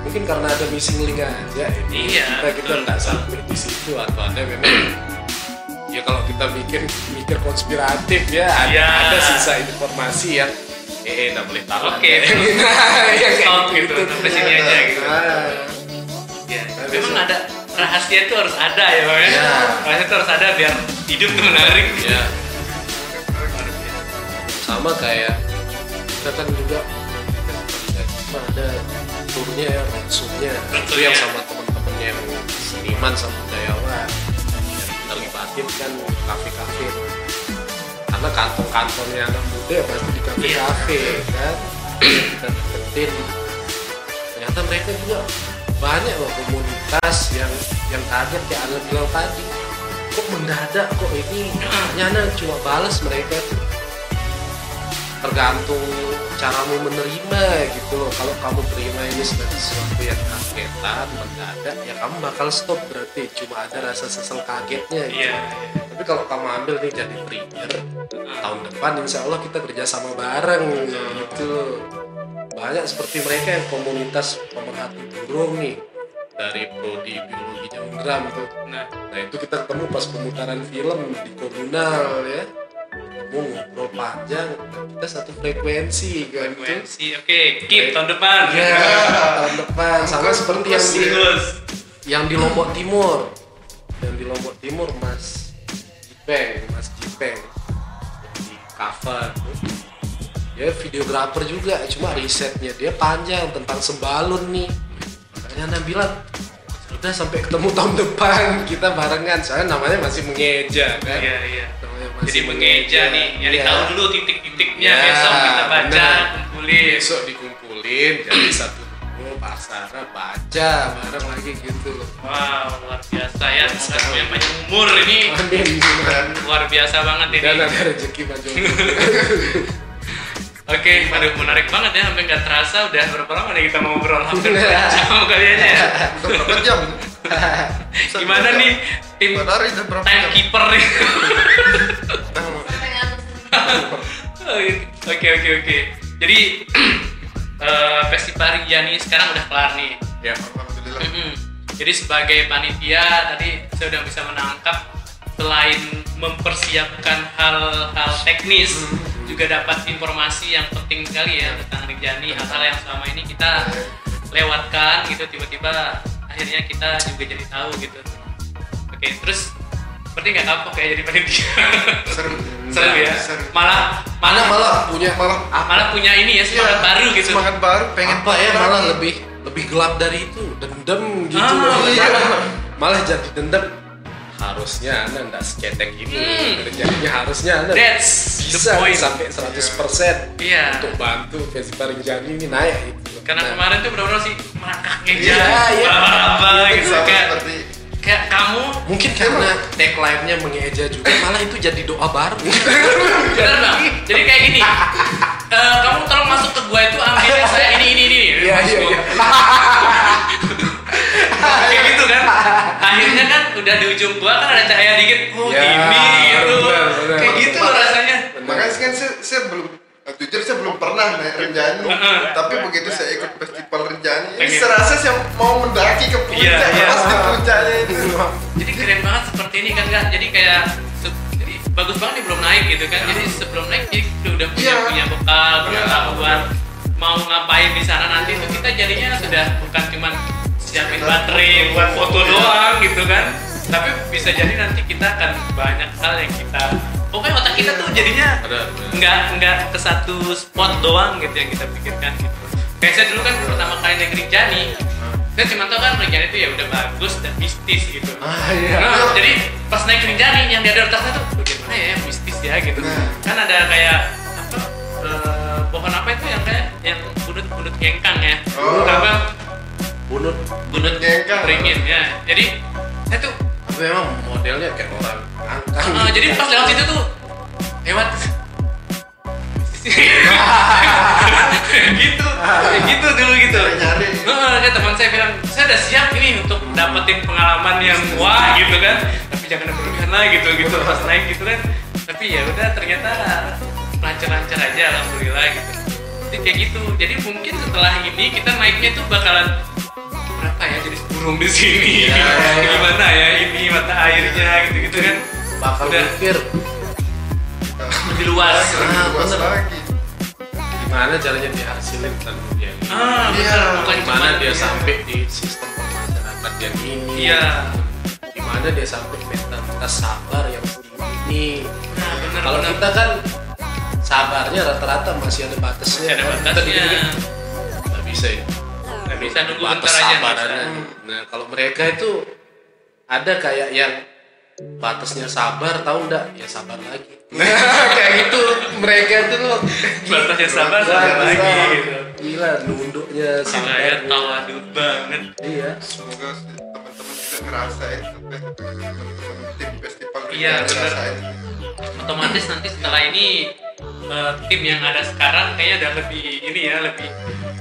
mungkin karena ada missing link aja ini Iya, kita kita betul. nggak sampai di situ atau ada memang ya kalau kita mikir mikir konspiratif ya ada, Iya. ada sisa informasi yang eh nggak boleh tahu Oke. nah, yang kayak Stop gitu, sampai sini aja gitu. Ah. ya memang ada rahasia itu harus ada ya bang ya. Ya. rahasia itu harus ada biar hidup tuh menarik. Ya sama kayak kita kan juga ada turnya ya langsungnya itu yang sama teman-teman yang seniman sama budayawan. Yang kita libatin kan kafe-kafe. Karena kantong-kantongnya anak muda ya pasti di kafe-kafe kan? Kita deketin. Ternyata mereka juga banyak loh komunitas yang yang kaget kayak Ana bilang tadi. Kok mendadak kok ini? Ternyata cuma balas mereka tuh tergantung caramu menerima gitu loh. Kalau kamu terima ini sebagai sesuatu yang kagetan mendadak ya kamu bakal stop berarti. Cuma ada rasa sesel kagetnya gitu. iya. Tapi kalau kamu ambil nih jadi trigger tahun depan insya Allah kita kerjasama bareng gitu. Loh banyak seperti mereka yang komunitas pemerhati burung nih. Dari prodi biologi Jaundram tuh. Nah. Nah itu kita ketemu pas pemutaran film di komunal ya panjang kita satu frekuensi kan frekuensi oke. Keep tahun depan. Ya tahun depan. Sama seperti yang di yang di Lombok Timur. Yang di Lombok Timur Mas Jipeng Mas Jipeng. Di cover. Dia videografer juga cuma risetnya dia panjang tentang sembalun nih. Makanya Anda bilang udah sampai ketemu tahun depan kita barengan. Soalnya namanya masih mengeja kan? Iya, iya. Masih Jadi mengeja nih, nyari Iya. tahu dulu titik-titiknya. Ya, besok kita baca, kumpulin. besok dikumpulin jadi satu buku pasara baca bareng lagi gitu. Loh Wow, luar biasa ya. Semoga yang panjang umur ini. Amin luar biasa banget ini. dan ada rezeki Joko. Oke, aduh menarik banget ya, sampai nggak terasa udah berapa lama nih kita ngobrol? Hampir jam kayaknya ya. Berapa jam? Gimana nih tim timekeeper Oke oke oke. Jadi eh, festival Rinjani sekarang udah kelar nih. ya Alhamdulillah. Mm-mm. Jadi sebagai panitia tadi saya udah bisa menangkap selain mempersiapkan hal-hal teknis juga dapat informasi yang penting sekali ya tentang Rinjani hal-hal yang selama ini kita lewatkan gitu tiba-tiba akhirnya kita juga jadi tahu gitu. Oke terus seperti nggak? Kapok kayak jadi panitia? Seru. seru ya? Seru. malah malah malah punya Malah. Malah punya ini ya semangat Iya, baru gitu. Semangat baru, pengen apa ya malah lebih lebih gelap dari itu. Dendam gitu Ah, iya. malah jadi dendam. Harusnya anda nggak seketek ini. Hmm. jadinya harusnya anda That's the bisa point. sampai 100% Iya. untuk bantu festival Rinjani ini naik itu karena Nah, kemarin tuh benar-benar sih merangkaknya Iya, jalan iya. apa gitu Sama kayak kamu mungkin karena tagline-nya mengeja juga malah itu jadi doa baru. Bener bang. Jadi kayak gini eh, kamu tolong masuk ke gua itu ambilnya saya ini ini ini. Iya, iya, iya. kayak gitu kan. Akhirnya kan udah di ujung gua kan ada cahaya dikit. Oh Ya, ini gitu. benar, benar. kayak gitu loh rasanya. Makanya kan saya, saya belum jujur saya belum pernah naik Rinjani. Heeh. tapi begitu saya ikut festival Rinjani ini serasa saya mau mendaki ke puncak Iya, iya. pas di puncaknya itu. Jadi keren banget seperti ini kan kak. Jadi kayak jadi bagus banget nih belum naik gitu kan. Jadi sebelum naik jadi udah, punya Iya. punya bekal Iya. pengetahuan mau ngapain di sana nanti tuh kita jadinya sudah bukan cuman siapin baterai buat foto doang gitu kan. Tapi bisa jadi nanti kita akan banyak hal yang kita pokoknya otak kita tuh jadinya nggak nggak ke satu spot doang gitu yang kita pikirkan gitu kayak saya dulu kan pertama kali naik Rinjani saya cuma tahu kan Rinjani itu ya udah bagus dan mistis gitu ah iya Nah, jadi pas naik Rinjani yang di ada atasnya tuh bagaimana ya yang mistis ya gitu. Kan ada kayak apa eh, pohon apa itu yang kayak yang bunut-bunut ngengkang ya. Oh. Apa bunut bunut Ngengkang. beringin ya. Jadi saya tuh tapi memang modelnya kayak orang angkang ah, jadi pas lewat situ tuh lewat. Gitu. Kayak gitu dulu gitu. Nyari kayak teman saya bilang saya udah siap ini untuk dapetin pengalaman yang wah gitu kan. Tapi jangan berlebihan lah gitu gitu. Pas naik gitu kan. Tapi ya udah ternyata lancar-lancar aja alhamdulillah gitu. Jadi kayak gitu. Jadi mungkin setelah ini kita naiknya tuh bakalan berapa ya jadi burung di sini. Ya, ya, ya. gimana ya ini mata airnya gitu gitu kan? Bakal Udah. mikir. Lebih luas luas bener. lagi. gimana caranya dihasilin kan dia? Ah bener. Bukan gimana dia sampai di sistem masyarakat yang ini? Iya. Gimana dia sampai mentalitas sabar yang ini? Nah bener kalau bener. kita kan sabarnya rata-rata masih ada batasnya ada kita batasnya. nggak bisa ya bisa nunggu batas bentar aja bisa. nah kalau mereka itu ada kayak yang batasnya sabar tahu nggak? Ya sabar lagi. Kayak gitu. Mereka itu loh batasnya sabar sabar. lagi sabar. gitu. Gila nunduknya sabar. Ya tawaduk banget. Iya. Semoga sih teman-teman juga ngerasain teman-teman tim festival Iya, ngerasain. otomatis nanti setelah ini eh, tim yang ada sekarang kayaknya udah lebih ini ya lebih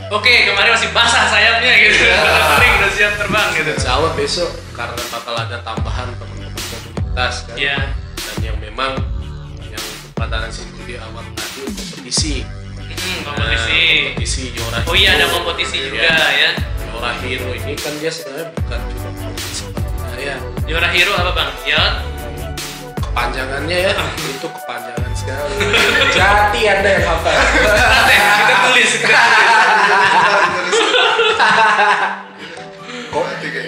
oke kemarin masih basah sayapnya gitu. Udah kering udah siap terbang gitu. Insya Allah besok karena bakal ada tambahan teman-teman komunitas kan Iya. dan yang memang yang pertanyaan singgung di awal tadi kompetisi. Hmm, kompetisi Nah, kompetisi. Yora oh iya ada kompetisi Iya. juga ya. Yora Hero ini kan dia sebenarnya bukan cuma kompetisi saya juara hero apa bang? Ya kepanjangannya ya itu kepanjangan sekali jati anda yang hafal kita tulis kita tulis. Kok tiga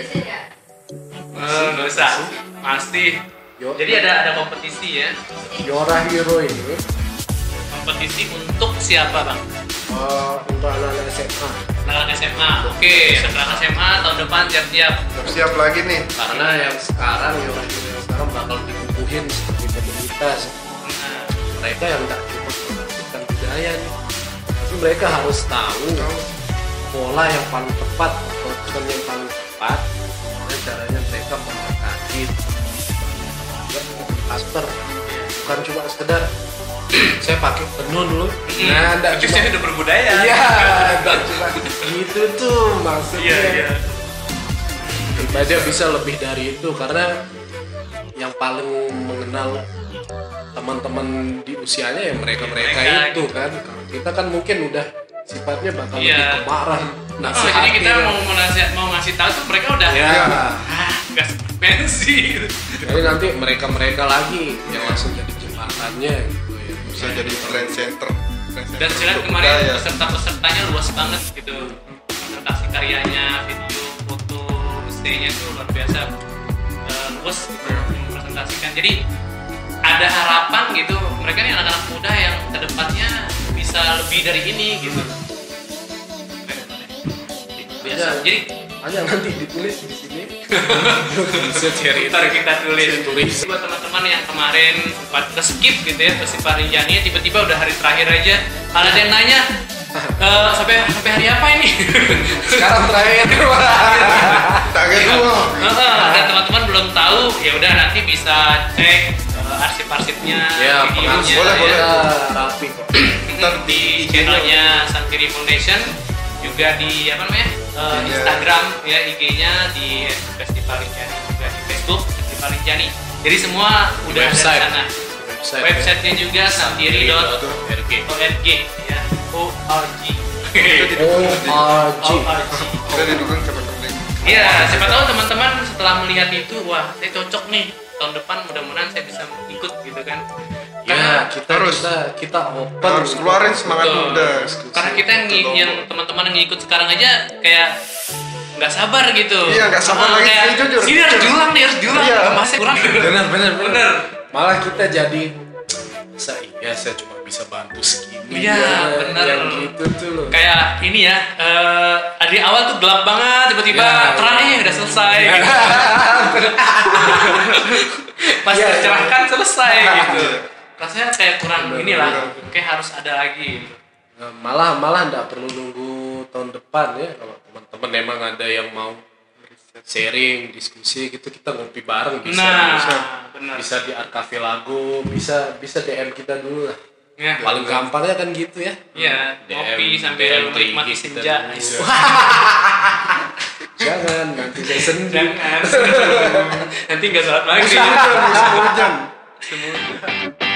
pasti. Yo- Jadi ada ada kompetisi ya. Yora Hero ini Kompetisi untuk siapa bang? eh, untuk anak-anak SMA Anak SMA. Oke, anak SMA tahun depan siap-siap. siap lagi nih karena yang sekarang Yora Hero yang sekarang bakal dibubuhin seperti komunitas mereka yang nggak cuma mengaktifkan budaya nih tapi mereka harus tahu pola yang paling tepat approach yang paling tepat dan caranya mereka memberkati master bukan cuma sekedar saya pakai tenun dulu nah enggak itu cuma sih udah berbudaya. iya enggak cuma gitu tuh maksudnya Iya, iya. pribadi bisa lebih dari itu karena yang paling mengenal teman-teman di usianya ya mereka mereka Mereka itu kan kalau kita kan mungkin udah sifatnya bakal Iya. lebih kemarahan Oh, nasihatin jadi kita ya. mau mau nasihat mau ngasih tahu tuh mereka udah ya ah nggak gitu. jadi nanti mereka mereka lagi yang langsung jadi jembatannya gitu ya bisa jadi trend center Trend center Dan silat kemarin budaya. peserta-pesertanya luas banget gitu. Presentasi karyanya, video, foto, stay-nya tuh luar biasa eh, luas gitu yang mempresentasikan. Jadi ada harapan gitu. Mereka nih anak-anak muda yang ke depannya bisa lebih dari ini gitu. Biasa. Ya. Jadi hanya nanti ditulis di sini. Bisa cerita kita tulis. Tulis. Buat teman-teman yang kemarin sempat skip gitu ya festival Rinjani tiba-tiba udah hari terakhir aja. Kalau ada yang nanya "Eh, sampai sampai hari apa ini? Sekarang terakhir. Target dulu Heeh, dan teman-teman belum tahu ya udah nanti bisa cek eh, arsip-arsipnya ya videonya boleh, ya. boleh. rapi kok. Ntar di channelnya Sankiri Foundation juga di apa namanya eh, Iya. Instagram ya IG-nya di Festival Rinjani juga di Facebook Festival Rinjani jadi semua udah Website. ada di sana. Website websitenya juga santiri.org ya. O R G. ORG O R G. Kita didukung sama klik Iya, siapa tahu teman-teman setelah melihat itu, wah, saya cocok nih tahun depan mudah-mudahan saya bisa ikut gitu kan. ya kita Harus. kita kita open harus keluarin semangat Betul. muda Karena kita yang, Betul. yang teman-teman yang ngikut sekarang aja kayak nggak sabar gitu. Iya, nggak sabar Ah, lagi. kayak, Ini jujur, Sini harus diulang nih, harus diulang. Iya. Masih kurang. benar benar Bener. malah kita jadi saya iya saya cuma bisa bantu segini Iya, Ya, benar. yang gitu tuh loh Kayak ini ya, eh di awal tuh gelap banget, tiba-tiba Ya, terang iya. eh udah selesai. gitu. Pas Iya, iya. tercerahkan selesai gitu. Iya. Rasanya kayak kurang Bener, inilah, bener. kayak harus ada lagi. Nah, malah malah nggak perlu nunggu tahun depan ya kalau teman-teman emang ada yang mau sharing diskusi gitu kita ngopi bareng bisa nah, bisa benar. bisa di arkafe lagu bisa bisa DM kita dulu lah Ya, paling gampangnya kan gitu ya ya, DM ngopi sambil menikmati IG kita senja. dulu. jangan nanti saya sendi Jangan. Nanti nggak sholat lagi. Hujan musim hujan